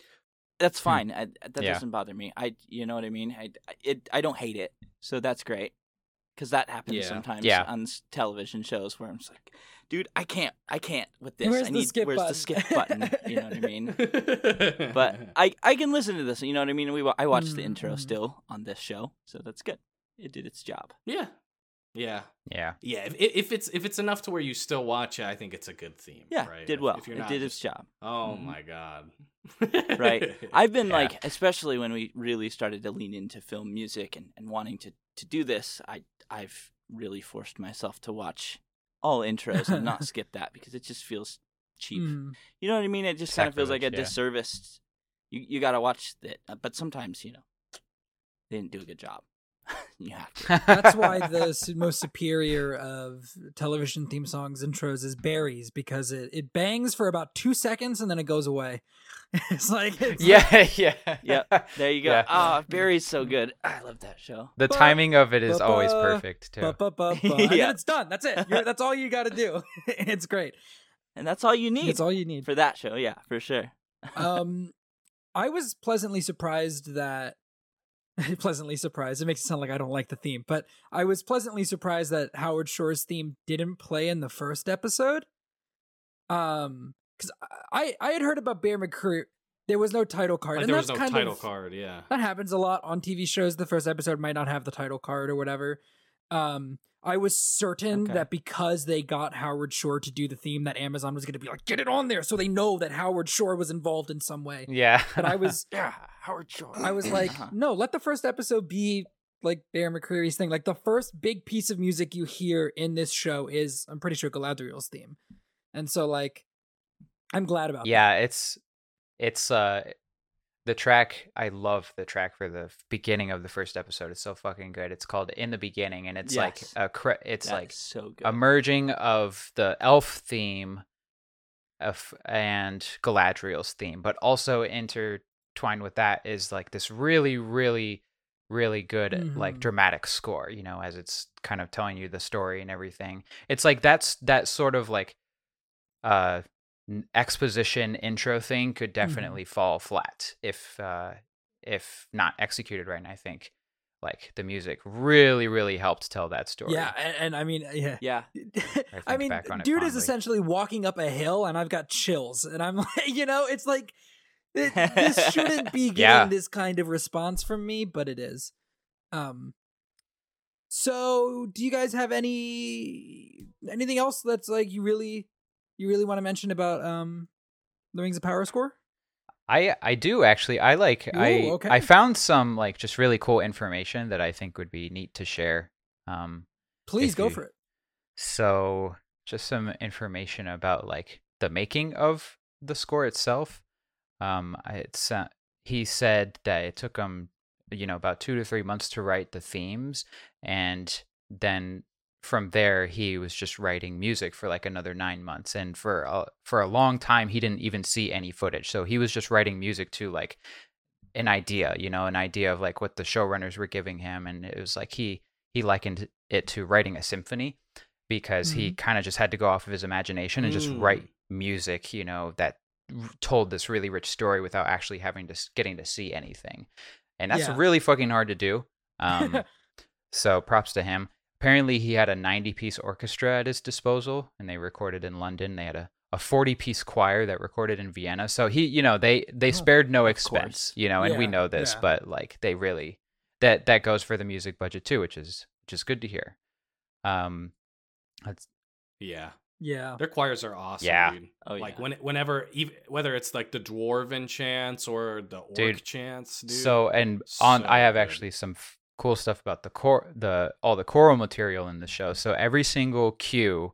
That's fine. I, that Hmm. Yeah. doesn't bother me. I, you know what I mean. I, I- it, I don't hate it, so that's great. Because that happens Yeah. sometimes Yeah. on television shows where I'm just like, dude, I can't, I can't with this. Where's I the need, skip where's button?" the skip button? You know what I mean? <laughs> But I, I can listen to this. You know what I mean? We, I watched the intro Mhm. still on this show, so that's good. It did its job. yeah, yeah, yeah. yeah. If, if it's if it's enough to where you still watch it, I think it's a good theme. Yeah, right? did well. If you're it not did its job. Oh Mhm. my god. right i've <laughs> been Yeah. like especially when we really started to lean into film music and, and wanting to, to do this i i've really forced myself to watch all intros and not <laughs> skip that because it just feels cheap Mm. you know what i mean it just kind of feels like a yeah. disservice you, you gotta watch it but sometimes you know they didn't do a good job you have to That's why <laughs> the most superior of television theme songs intros is Barry's because it, it bangs for about two seconds and then it goes away. <laughs> it's like it's yeah, <laughs> yeah, Yep, there you go Yeah. ah barry's so good i love that show The Ba- timing of it is ba- always ba- perfect too. Ba, ba, ba, ba. And then Yeah. it's done. That's it. You're, that's all you got to do. it's great. and that's all you need It's all you need. for that show yeah for sure um, I was pleasantly surprised that <laughs> pleasantly surprised. It makes it sound like I don't like the theme, but I was pleasantly surprised that Howard Shore's theme didn't play in the first episode. Um, because I I had heard about Bear McCreary. There was no title card, Like and there was no title of, card. Yeah. That happens a lot on TV shows. The first episode might not have the title card or whatever. Um, I was certain Okay. that because they got Howard Shore to do the theme, that Amazon was going to be like, get it on there, so they know that Howard Shore was involved in some way. yeah, But I was, <laughs> yeah howard shore I was like, <clears throat> no, let the first episode be like Bear McCreary's thing. Like the first big piece of music you hear in this show is, I'm pretty sure, Galadriel's theme, and so like, I'm glad about. yeah. It's it's uh the track. I love the track for the beginning of the first episode. It's so fucking good. It's called "In the Beginning," and it's like a it's That like so good a merging of the elf theme of and Galadriel's theme, but also intertwined with that is like this really, really, really good like Mhm. dramatic score. You know, as it's kind of telling you the story and everything. It's like that's that sort of like uh exposition intro thing could definitely fall flat if uh if not executed right. And I think like the music really, really helped tell that story. Yeah, and, and I mean, yeah, yeah <laughs> I, think mean, dude is essentially walking up a hill, and I've got chills, and I'm <laughs> like, you know, it's like it, this shouldn't <laughs> be getting Yeah. this kind of response from me, but it is. Um. So, do you guys have any anything else that's like you really you really want to mention about um the Rings of Power score? I I do actually. I like I okay. I found some like just really cool information that I think would be neat to share. Um Please go you- for it. so just some information about like the making of the score itself. Um it's uh, he said that it took him you know about 2 to 3 months to write the themes and then from there he was just writing music for like another 9 months and for a, for a long time he didn't even see any footage so he was just writing music to like an idea you know an idea of like what the showrunners were giving him and it was like he he likened it to writing a symphony because he kind of just had to go off of his imagination and just Mm. write music you know that r- told this really rich story without actually having to s- getting to see anything and that's Yeah. really fucking hard to do. Um, <laughs> so props to him. Apparently, he had a 90 piece orchestra at his disposal, and they recorded in London. They had a, a 40 piece choir that recorded in Vienna. So he, you know, they they Oh, spared no expense, course. you know, and we know this, yeah. but like they really that that goes for the music budget too, which is which is good to hear. Um, that's Yeah, yeah. their choirs are awesome. Yeah. dude. Oh, like yeah. when whenever even whether it's like the dwarven chants or the orc Dude, chants, dude. So and on, I have good. actually some f- cool stuff about the core, the all the choral material in the show. So every single cue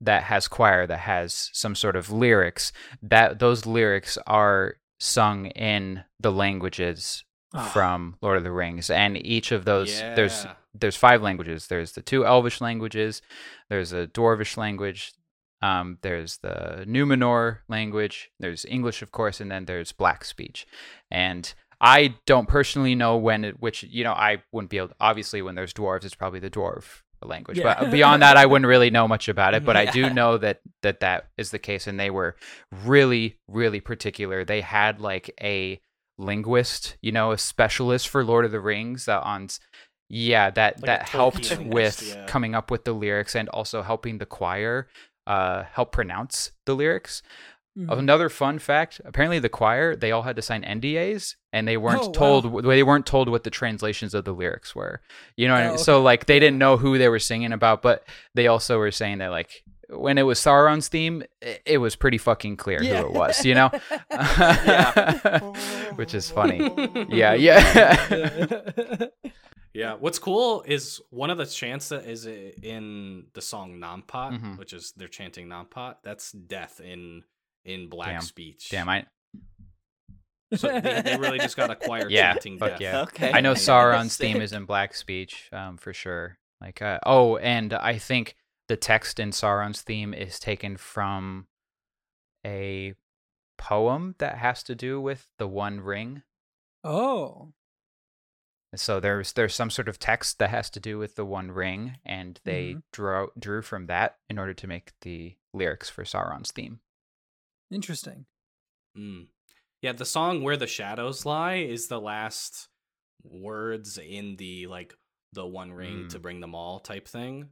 that has choir that has some sort of lyrics, that those lyrics are sung in the languages Ah. from Lord of the Rings, and each of those there's there's five languages. There's the two Elvish languages. There's a Dwarvish language. Um, there's the Numenor language. There's English, of course, and then there's Black speech. And I don't personally know when it, which you know I wouldn't be able. To, obviously, when there's dwarves, it's probably the dwarf language. Yeah. But beyond that, I wouldn't really know much about it. But I <laughs> do know that that that is the case, and they were really, really particular. They had like a linguist, you know, a specialist for Lord of the Rings that on yeah, that Like that helped Tolkien with yeah. coming up with the lyrics and also helping the choir uh help pronounce the lyrics. Mhm. Another fun fact, apparently the choir, they all had to sign NDAs and they weren't Oh, wow. told they weren't told what the translations of the lyrics were. You know, what I Oh, mean? okay. so like they didn't know who they were singing about, but they also were saying that like when it was Sauron's theme, it was pretty fucking clear Yeah. who it was, you know? Yeah. <laughs> Which is funny. <laughs> Yeah, yeah. <laughs> Yeah, what's cool is one of the chants that is in the song Nampat, Mhm. which is they're chanting Nampat. That's death in in black Damn. speech. Damn, I <laughs> So they, they really just got a choir Yeah, chanting fuck death. yeah. Okay. I know <laughs> Sauron's theme is in black speech, um, for sure. Like, uh, oh, and I think the text in Sauron's theme is taken from a poem that has to do with the One Ring. oh. So there's there's some sort of text that has to do with the One Ring, and they Mhm. drew drew from that in order to make the lyrics for Sauron's theme. Interesting. Mm. Yeah, the song "Where the Shadows Lie" is the last words in the like the One Ring Mm. to bring them all type thing.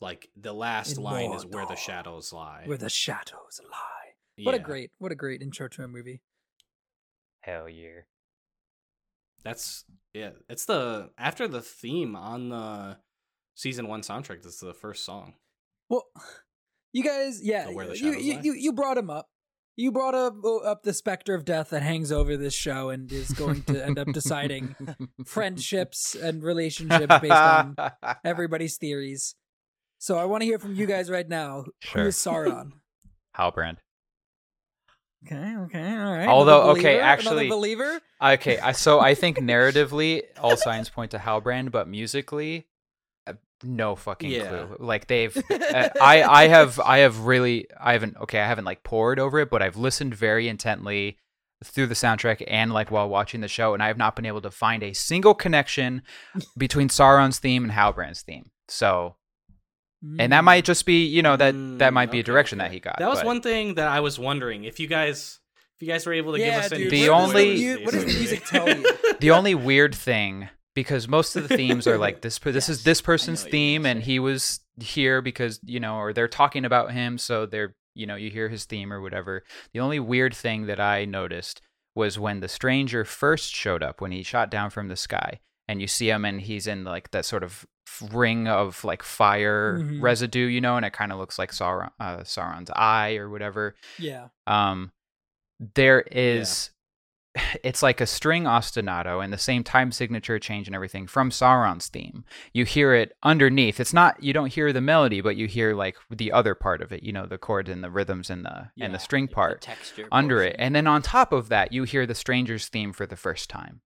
Like the last line is "Where the shadows lie." Where the shadows lie. What a great, what a great intro to a movie. Hell yeah! That's yeah. It's the after the theme on the season one soundtrack. That's the first song. Well, you guys, yeah, The Where the you, Shadows you, Lie? you you brought him up. You brought up up the specter of death that hangs over this show and is going to end up deciding <laughs> friendships and relationships based on <laughs> everybody's theories. So I want to hear from you guys right now. Sure. Who is Sauron? Halbrand. Okay, okay, all right. Although, Another okay, believer? Another actually- believer. Okay, so I think <laughs> narratively, all signs point to Halbrand, but musically, no fucking Yeah. clue. Like they've, <laughs> uh, I, I have, I have really, I haven't. Okay, I haven't like poured over it, but I've listened very intently through the soundtrack and like while watching the show, and I have not been able to find a single connection between Sauron's theme and Halbrand's theme. So, and that Mm. might just be, you know, that that Mm, might be a direction okay. that he got. That was but- one thing that I was wondering if you guys, if you guys were able to yeah, give us any. The only- what does the music tell you? <laughs> the only weird thing because most of the themes are like this <laughs> this is this person's theme and he was here because you know or they're talking about him so they're you know you hear his theme or whatever. The only weird thing that i noticed was when the stranger first showed up when he shot down from the sky and you see him and he's in like that sort of ring of like fire Mhm. residue you know and it kind of looks like Sauron, uh, sauron's eye or whatever. Yeah. um there is it's like a string ostinato and the same time signature change and everything from Sauron's theme. You hear it underneath. It's not you don't hear the melody, but you hear like the other part of it, you know, the chords and the rhythms and the and the string like the part texture under it. And then on top of that, you hear the stranger's theme for the first time.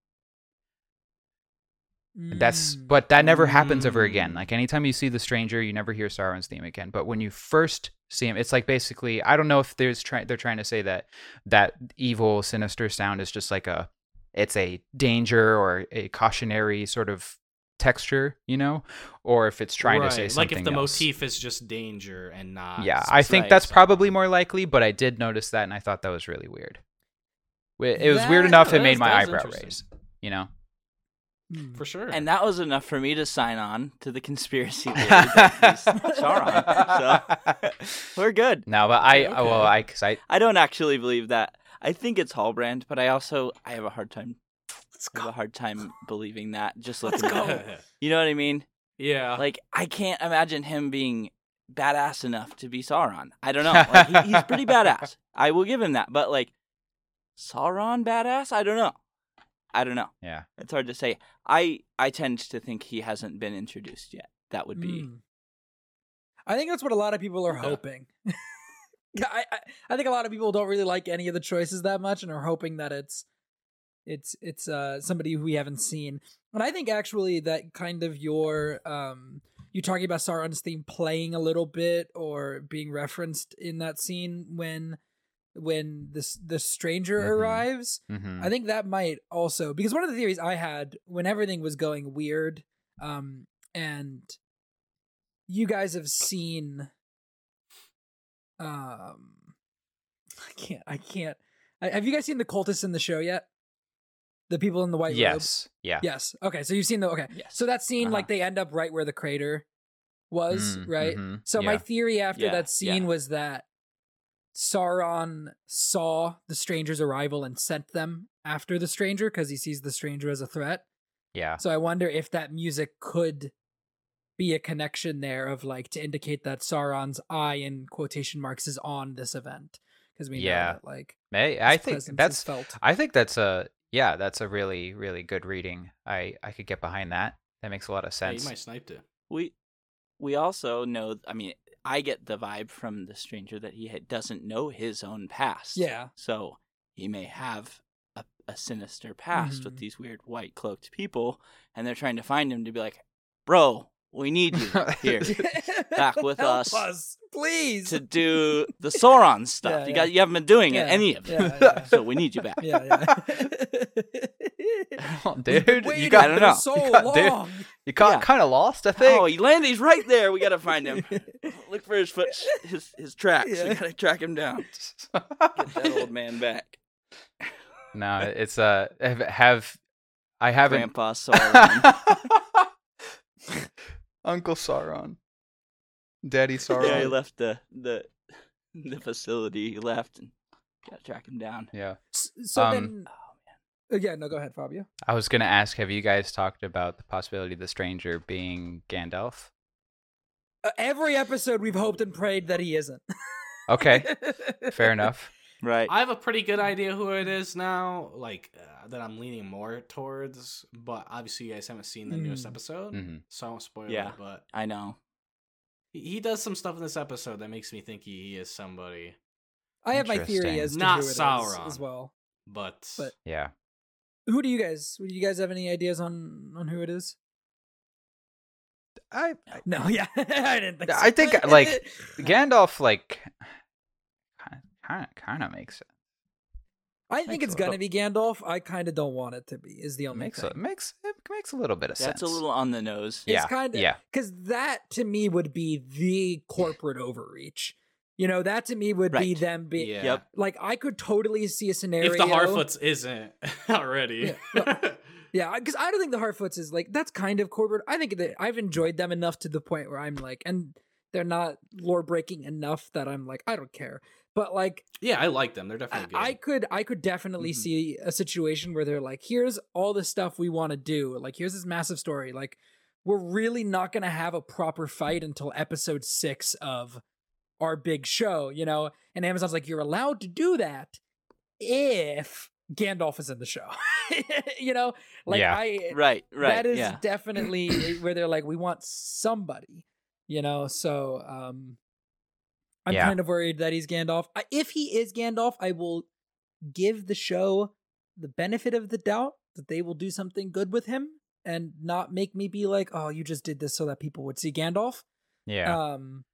That's Mm. but that never happens ever again. Mm. Like anytime you see the stranger, you never hear Sauron's theme again. But when you first see it's like basically I don't know if there's try- they're trying to say that that evil, sinister sound is just like a it's a danger or a cautionary sort of texture, you know, or if it's trying to say something like if the else. motif is just danger and not. Yeah, I think Right. that's probably more likely, but I did notice that and I thought that was really weird. It was weird That- enough it made my eyebrow raise, you know. Hmm. For sure. And that was enough for me to sign on to the conspiracy theory that <laughs> Sauron. So <laughs> we're good. No, but I Okay, well. I because I I don't actually believe that. I think it's Halbrand, but I also I have a hard time Let's I have a hard time believing that. Just Let's go. it. You know what I mean? yeah. Like I can't imagine him being badass enough to be Sauron. I don't know. <laughs> Like, he, he's pretty badass. I will give him that. But like Sauron badass? I don't know. I don't know. yeah. It's hard to say. I I tend to think he hasn't been introduced yet. That would be Hmm. I think that's what a lot of people are hoping. <laughs> I, I I think a lot of people don't really like any of the choices that much and are hoping that it's it's it's uh somebody who we haven't seen. And I think actually that kind of your um you talking about Sauron's theme playing a little bit or being referenced in that scene when when this the stranger Mhm. arrives. hmm I think that might also because one of the theories I had when everything was going weird, um, and you guys have seen, um, I can't, I can't. I, have you guys seen the cultists in the show yet? The people in the white robes. yes. Yeah. Yes. Okay. So you've seen the okay. Yes. So that scene, Uh-huh. like they end up right where the crater was, Mm, right? mhm, So my theory after Yeah, that scene yeah. was that Sauron saw the stranger's arrival and sent them after the stranger because he sees the stranger as a threat. Yeah. So I wonder if that music could be a connection there of like to indicate that Sauron's eye in quotation marks is on this event because we Yeah. know that like May I think that's felt. I think that's a yeah, that's a really really good reading. I I could get behind that. That makes a lot of Yeah, you sense. might sniped it. we we also know i mean i get the vibe from the stranger that he doesn't know his own past Yeah. so he may have a, a sinister past Mhm. with these weird white cloaked people and they're trying to find him to be like bro we need you <laughs> here <laughs> back with Help us please. to do the sauron <laughs> stuff Yeah, you yeah. got you haven't been doing Yeah, it any of it so we need you back yeah, yeah. <laughs> Oh, dude, you got I don't for know. so You got- dude. long. you got Yeah. kind of lost, I think. oh he landed he's right there we gotta find him <laughs> look for his foot his his tracks Yeah. we gotta track him down <laughs> get that old man back no, it's uh have, have I haven't grandpa sauron Uncle Sauron. Daddy Sauron. Yeah, he left the the the facility. He left and gotta track him down. Yeah. S- So Um, then, yeah, no, go ahead, Fabio. I was gonna ask, have you guys talked about the possibility of the stranger being Gandalf? Uh, every episode, we've hoped and prayed that he isn't. Okay, <laughs> fair enough. Right. I have a pretty good idea who it is now, like uh, that I'm leaning more towards. But obviously, you guys haven't seen the newest Mm. episode, hmm so I won't spoil Yeah. it. But I know. he, he does some stuff in this episode that makes me think he, he is somebody. I have my theory as to Not who it is Sauron. as well. But, But- Yeah. Who do you guys? Do you guys have any ideas on on who it is? I No, <laughs> yeah, I didn't think. So. I think, <laughs> like, Gandalf like kind of kind of makes it I think makes it's a gonna little- be Gandalf. I kind of don't want it to be. Is the only makes thing. a, makes it makes a little bit of That's sense. That's a little on the nose. It's yeah, kinda- yeah, because that to me would be the corporate overreach. You know, that to me would be them being yeah. Yep. like I could totally see a scenario. If the Harfoots isn't <laughs> already, Yeah, because I don't think the Harfoots is like that's kind of corporate. I think that I've enjoyed them enough to the point where I'm like, and they're not lore breaking enough that I'm like, I don't care. But like, yeah, I like them. They're definitely good. I could, I could definitely Mhm. see a situation where they're like, here's all the stuff we want to do. Like, here's this massive story. Like, we're really not gonna have a proper fight until episode six of our big show, you know. And Amazon's like, you're allowed to do that if Gandalf is in the show, <laughs> you know. Like, Yeah. I Right. Right. that is yeah. definitely <clears throat> where they're like, we want somebody, you know. So um I'm Yeah. kind of worried that he's Gandalf. If he is Gandalf, I will give the show the benefit of the doubt that they will do something good with him and not make me be like, oh, you just did this so that people would see Gandalf. yeah. Um,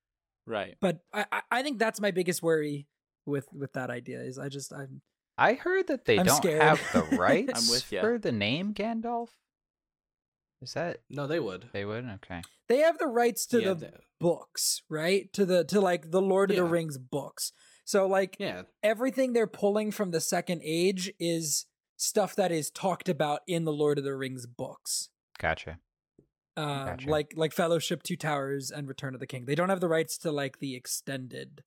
Right. but I, I- I think that's my biggest worry with with that idea is I just I'm I heard that they I'm don't scared. have the <laughs> rights I'm with ya. for the name Gandalf. Is that no, they would. they would? Okay. they have the rights to yeah, the they- books, right? To the to like the Lord of the Rings books. So like yeah, everything they're pulling from the second age is stuff that is talked about in the Lord of the Rings books. Gotcha. Um, Gotcha. like like Fellowship, Two Towers, and Return of the King. They don't have the rights to like the extended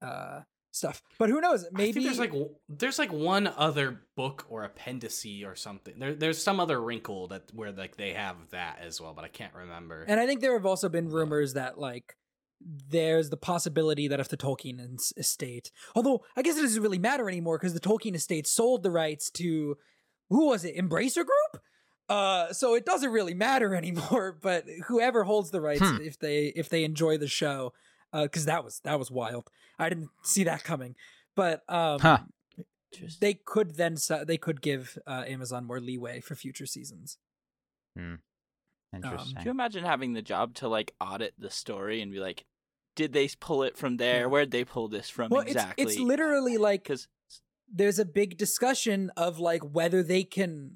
uh stuff. But who knows? Maybe there's like there's like one other book or appendice or something. There, there's some other wrinkle that where like they have that as well, but I can't remember. And I think there have also been rumors that like there's the possibility that if the Tolkien estate, although I guess it doesn't really matter anymore because the Tolkien estate sold the rights to who was it, Embracer Group? Uh, so it doesn't really matter <laughs> anymore. But whoever holds the rights, Hmm. if they if they enjoy the show, because that was that was wild. I didn't see that coming. But um, Huh. They could then se- they could give uh, Amazon more leeway for future seasons. Interesting. Can you imagine having the job to like audit the story and be like, did they pull it from there? Where'd they pull this from Well, exactly? it's it's literally like because there's a big discussion of like whether they can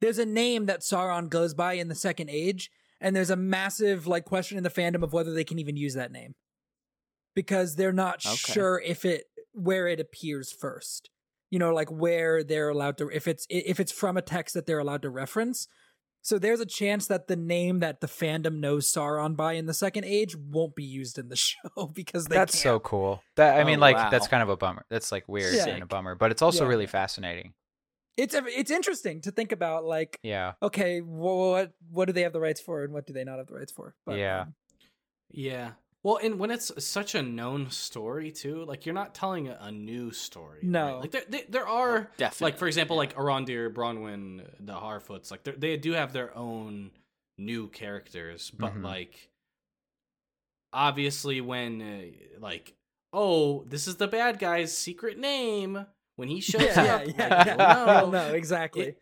there's a name that Sauron goes by in the second age and there's a massive like question in the fandom of whether they can even use that name because they're not Okay. sure if it where it appears first you know like where they're allowed to if it's if it's from a text that they're allowed to reference so there's a chance that the name that the fandom knows Sauron by in the second age won't be used in the <laughs> show because they That's can't. so cool. That I oh, mean, Oh, like wow. that's kind of a bummer. That's like weird Yeah. and a bummer, but it's also Yeah. really fascinating. It's it's interesting to think about like Yeah. okay, what what do they have the rights for, and what do they not have the rights for? but, Yeah. um, yeah. Well, and when it's such a known story too, like you're not telling a, a new story. right? No. Like there, there, there are definitely, like for example, like Arondir, Bronwyn, the Harfoots, like they're- do have their own new characters, but Mhm. like obviously when uh, like oh this is the bad guy's secret name when he <laughs> shows yeah, up, yeah, like, yeah. we'll Well, know. no, <laughs> exactly. It-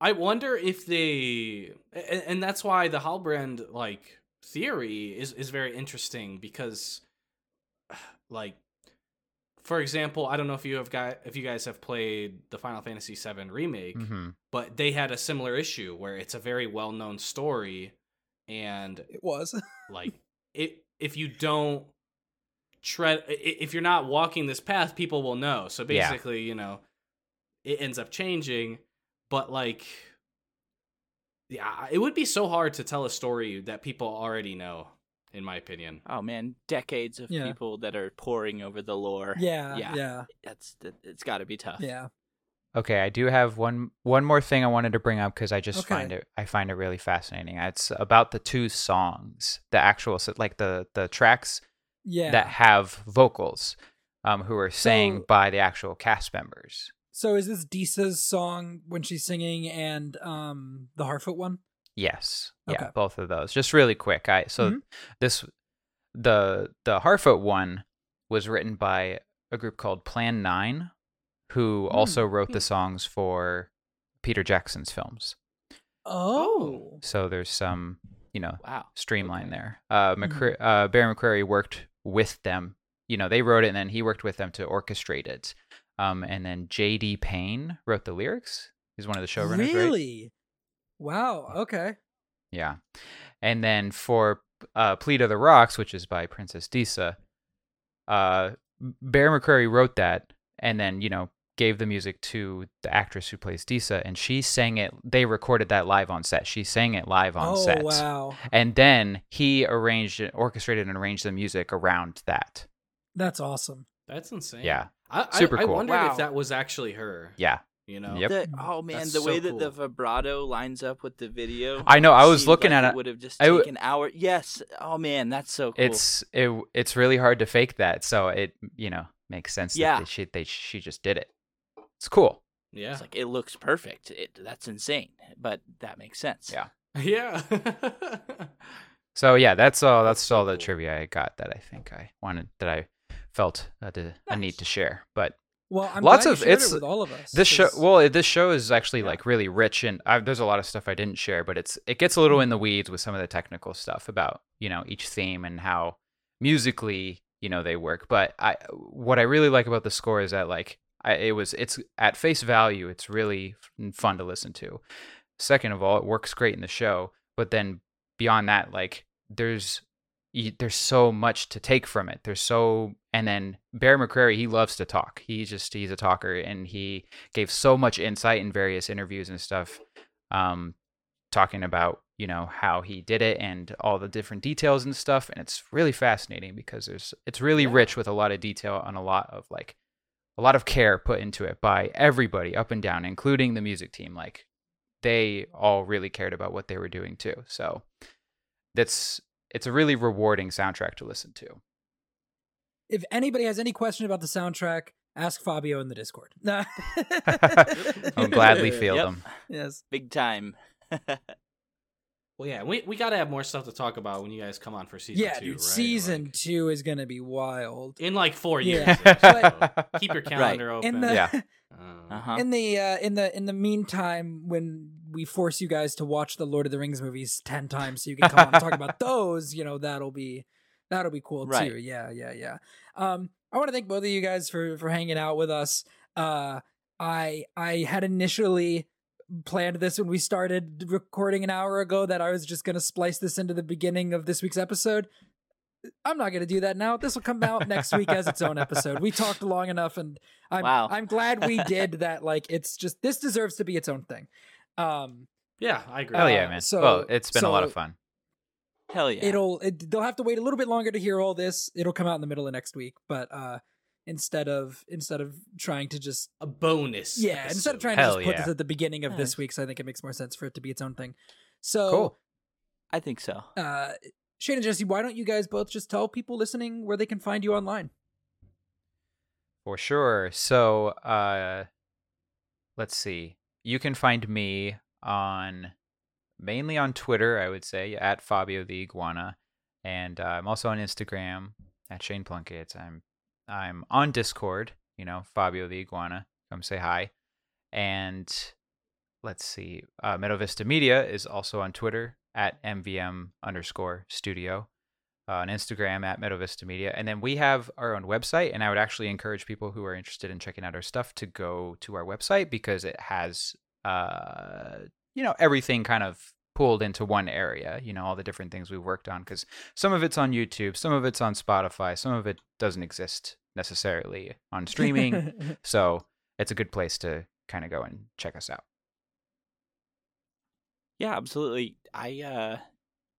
I wonder if they, and, and that's why the Halbrand like theory is is very interesting because, <sighs> like, for example, I don't know if you have got if you guys have played the Final Fantasy VII remake, hmm but they had a similar issue where it's a very well known story, and it was. <laughs> like it if you don't tread i- i- if you're not walking this path people will know so Yeah. basically you know it ends up changing but like yeah it would be so hard to tell a story that people already know in my opinion Oh man, decades of Yeah. people that are poring over the lore. yeah, Yeah. yeah, that's it's got to be tough. yeah. Okay, I do have one one more thing I wanted to bring up because I just find it I find it really fascinating. It's about the two songs, the actual like the the tracks Yeah. that have vocals, um, who are sang So- by the actual cast members. so is this Disa's song when she's singing and um the Harfoot one? Yes. Okay. Yeah, both of those. Just really quick. I so Mhm. this the the Harfoot one was written by a group called Plan 9 who also wrote the songs for Peter Jackson's films. Oh. So there's some, you know, Wow. streamline Okay. there. Uh, McCre- uh, Bear McCreary worked with them. You know, they wrote it and then he worked with them to orchestrate it. Um, and then J.D. Payne wrote the lyrics. He's one of the showrunners, right? really? Wow. Okay. Yeah. And then for uh, Plead of the Rocks, which is by Princess Disa, uh, Bear McCreary wrote that and then, you know, gave the music to the actress who plays Disa, and she sang it. They recorded that live on set. She sang it live on oh set. wow, And then he arranged, it, orchestrated, and arranged the music around that. that's awesome. that's insane Yeah. i, I- Super I, cool. wondered Wow. if that was actually her Yeah. you know Yep. The- mm, oh man, That's the way so that the vibrato lines up with the video. I know, I was looking like at it it. Would have just I w- taken hour. Yes. Oh man, that's so cool. It's it, it's really hard to fake that, so it you know makes sense Yeah. that they, she they she just did it. It's cool. yeah It's like it looks perfect. It, that's insane, but that makes sense. Yeah. <laughs> yeah <laughs> So yeah, that's all. That's That's, so all the cool. trivia I got that I think I wanted that I felt uh, to, a need to share. But Well, I'm Lots glad of- shared it's- it with all of us. this show. well, this show is actually Yeah. like really rich, and I, there's a lot of stuff I didn't share, but it's it gets a little in the weeds with some of the technical stuff about you know each theme and how musically you know they work. But I what I really like about the score is that like I, it was it's at face value, it's really fun to listen to. Second of all, it works great in the show, but then beyond that, like there's you, there's so much to take from it. There's so, and then Bear McCreary, he loves to talk. He's just he's a talker, and he gave so much insight in various interviews and stuff, um, talking about you know how he did it and all the different details and stuff. And it's really fascinating because there's it's really rich with a lot of detail and a lot of like a lot of care put into it by everybody up and down, including the music team. Like they all really cared about what they were doing too. So that's it's a really rewarding soundtrack to listen to. If anybody has any question about the soundtrack, ask Fabio in the Discord. <laughs> <laughs> Nah. I'll gladly field Yep. them. yes. Big time. <laughs> Well, yeah, we we got to have more stuff to talk about when you guys come on for season yeah, two. dude. right? Season Like, two is gonna be wild. in like four Yeah. years. But- so <laughs> keep your calendar open. In the Yeah. <laughs> Um, Uh-huh. in the uh, in the in the meantime, when we force you guys to watch the Lord of the Rings movies ten times, so you can come on and talk about <laughs> those, you know that'll be that'll be cool Right. too. Yeah, yeah, yeah. Um, I want to thank both of you guys for for hanging out with us. Uh, I I had initially planned this when we started recording an hour ago that I was just gonna splice this into the beginning of this week's episode. I'm not gonna do that now. This will come out next week as its own <laughs> episode. We talked long enough, and I'm Wow. I'm glad we <laughs> did that. Like, it's just this deserves to be its own thing. Um, yeah, I agree. Hell yeah, Uh, man. so- well, it's been a lot of fun. Hell yeah. it'll it, they'll have to wait a little bit longer to hear all this. It'll come out in the middle of next week, but uh, instead of instead of trying to just a bonus. yeah, instead of episode. trying to just put yeah. this at the beginning of this week, week's, I think it makes more sense for it to be its own thing. So Cool. I think so. uh Shayne and Jesse, why don't you guys both just tell people listening where they can find you online? For sure. So, uh, let's see. You can find me on mainly on Twitter, I would say, at Fabio the Iguana, and uh, I'm also on Instagram at Shayne Plunkett. I'm I'm on Discord. You know, Fabio the Iguana. Come say hi. And let's see. Uh, Meadow Vista Media is also on Twitter at MVM underscore studio uh, on Instagram at Meadow Vista Media. And then we have our own website. And I would actually encourage people who are interested in checking out our stuff to go to our website because it has, uh, you know, everything kind of pooled into one area, you know, all the different things we've worked on. Because some of it's on YouTube, some of it's on Spotify, some of it doesn't exist necessarily on streaming. <laughs> so it's a good place to kind of go and check us out. Yeah, absolutely. I uh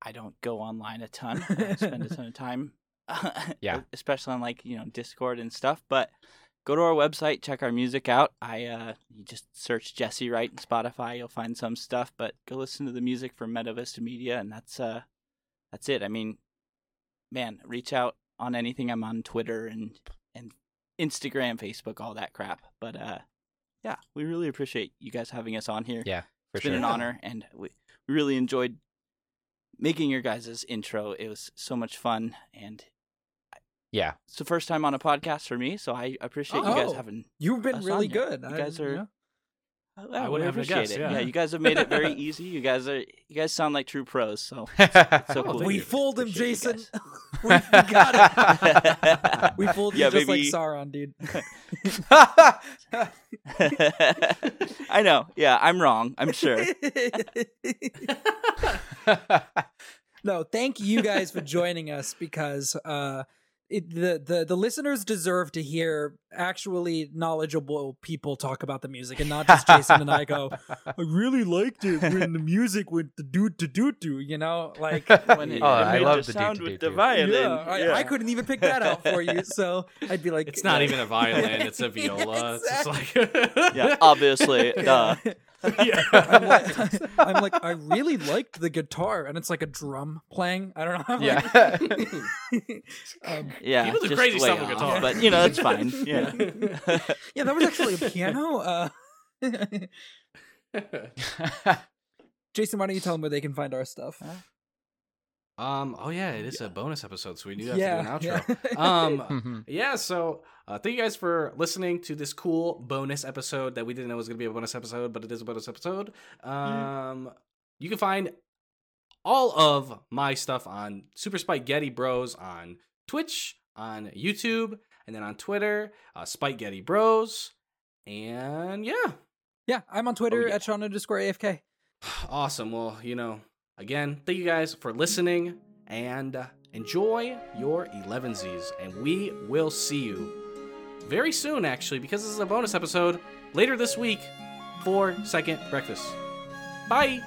I don't go online a ton. I spend a <laughs> ton of time <laughs> Yeah. especially on like, you know, Discord and stuff, but go to our website, check our music out. I uh you just search Jesse Wright in Spotify, you'll find some stuff, but go listen to the music from Meadow Vista Media and that's uh that's it. I mean, man, reach out on anything. I'm on Twitter and and Instagram, Facebook, all that crap. But uh yeah, we really appreciate you guys having us on here. Yeah, for It's sure. been an honor, and we, we really enjoyed making your guys' intro. It was so much fun, and Yeah. it's the first time on a podcast for me, so I appreciate you guys Oh. having. You've been us really on good. You I- guys are- know. I, wouldn't we have to appreciate guess, it. yeah. you guys have made it very easy. You guys are you guys sound like true pros. So <laughs> so Oh, cool. we fooled him, Jason. <laughs> we, we got it. <laughs> We fooled you just baby. like Sauron, dude. I know. Yeah, I'm wrong. I'm sure. no, thank you guys for joining us because uh, it, the the the listeners deserve to hear actually knowledgeable people talk about the music and not just Jason and I go. <laughs> I really liked it when the music went the doot to doot do. You know, like <laughs> When it, Oh, it I made love the the sound with the violin. yeah, I, yeah. I couldn't even pick that out for you. So I'd be like, It's not even a violin; <laughs> it's a viola. It's just like Yeah, obviously. Duh. <laughs> yeah. <laughs> I'm like, I'm like, I really liked the guitar, and it's like a drum playing. I don't know. <laughs> I'm like- Yeah. um, Yeah, People do just crazy way stuff with guitar. but you know that's fine. Yeah. yeah, that was actually a piano. Uh, Jason, why don't you tell them where they can find our stuff? um. Oh yeah, it is a bonus episode, so we do have yeah, to do an outro. yeah. Um. Mhm. Yeah, so uh, thank you guys for listening to this cool bonus episode that we didn't know was going to be a bonus episode, but it is a bonus episode. Um, You can find all of my stuff on Super Spikeghetti Bros on Twitch, on YouTube, and then on Twitter, uh, Spikeghetti Bros. And yeah, yeah, I'm on Twitter Oh, yeah. at Shawn underscore AFK. <sighs> awesome. Well, you know, again, thank you guys for listening, and enjoy your 11Zs, and we will see you very soon, actually, because this is a bonus episode later this week for Second Breakfast. Bye!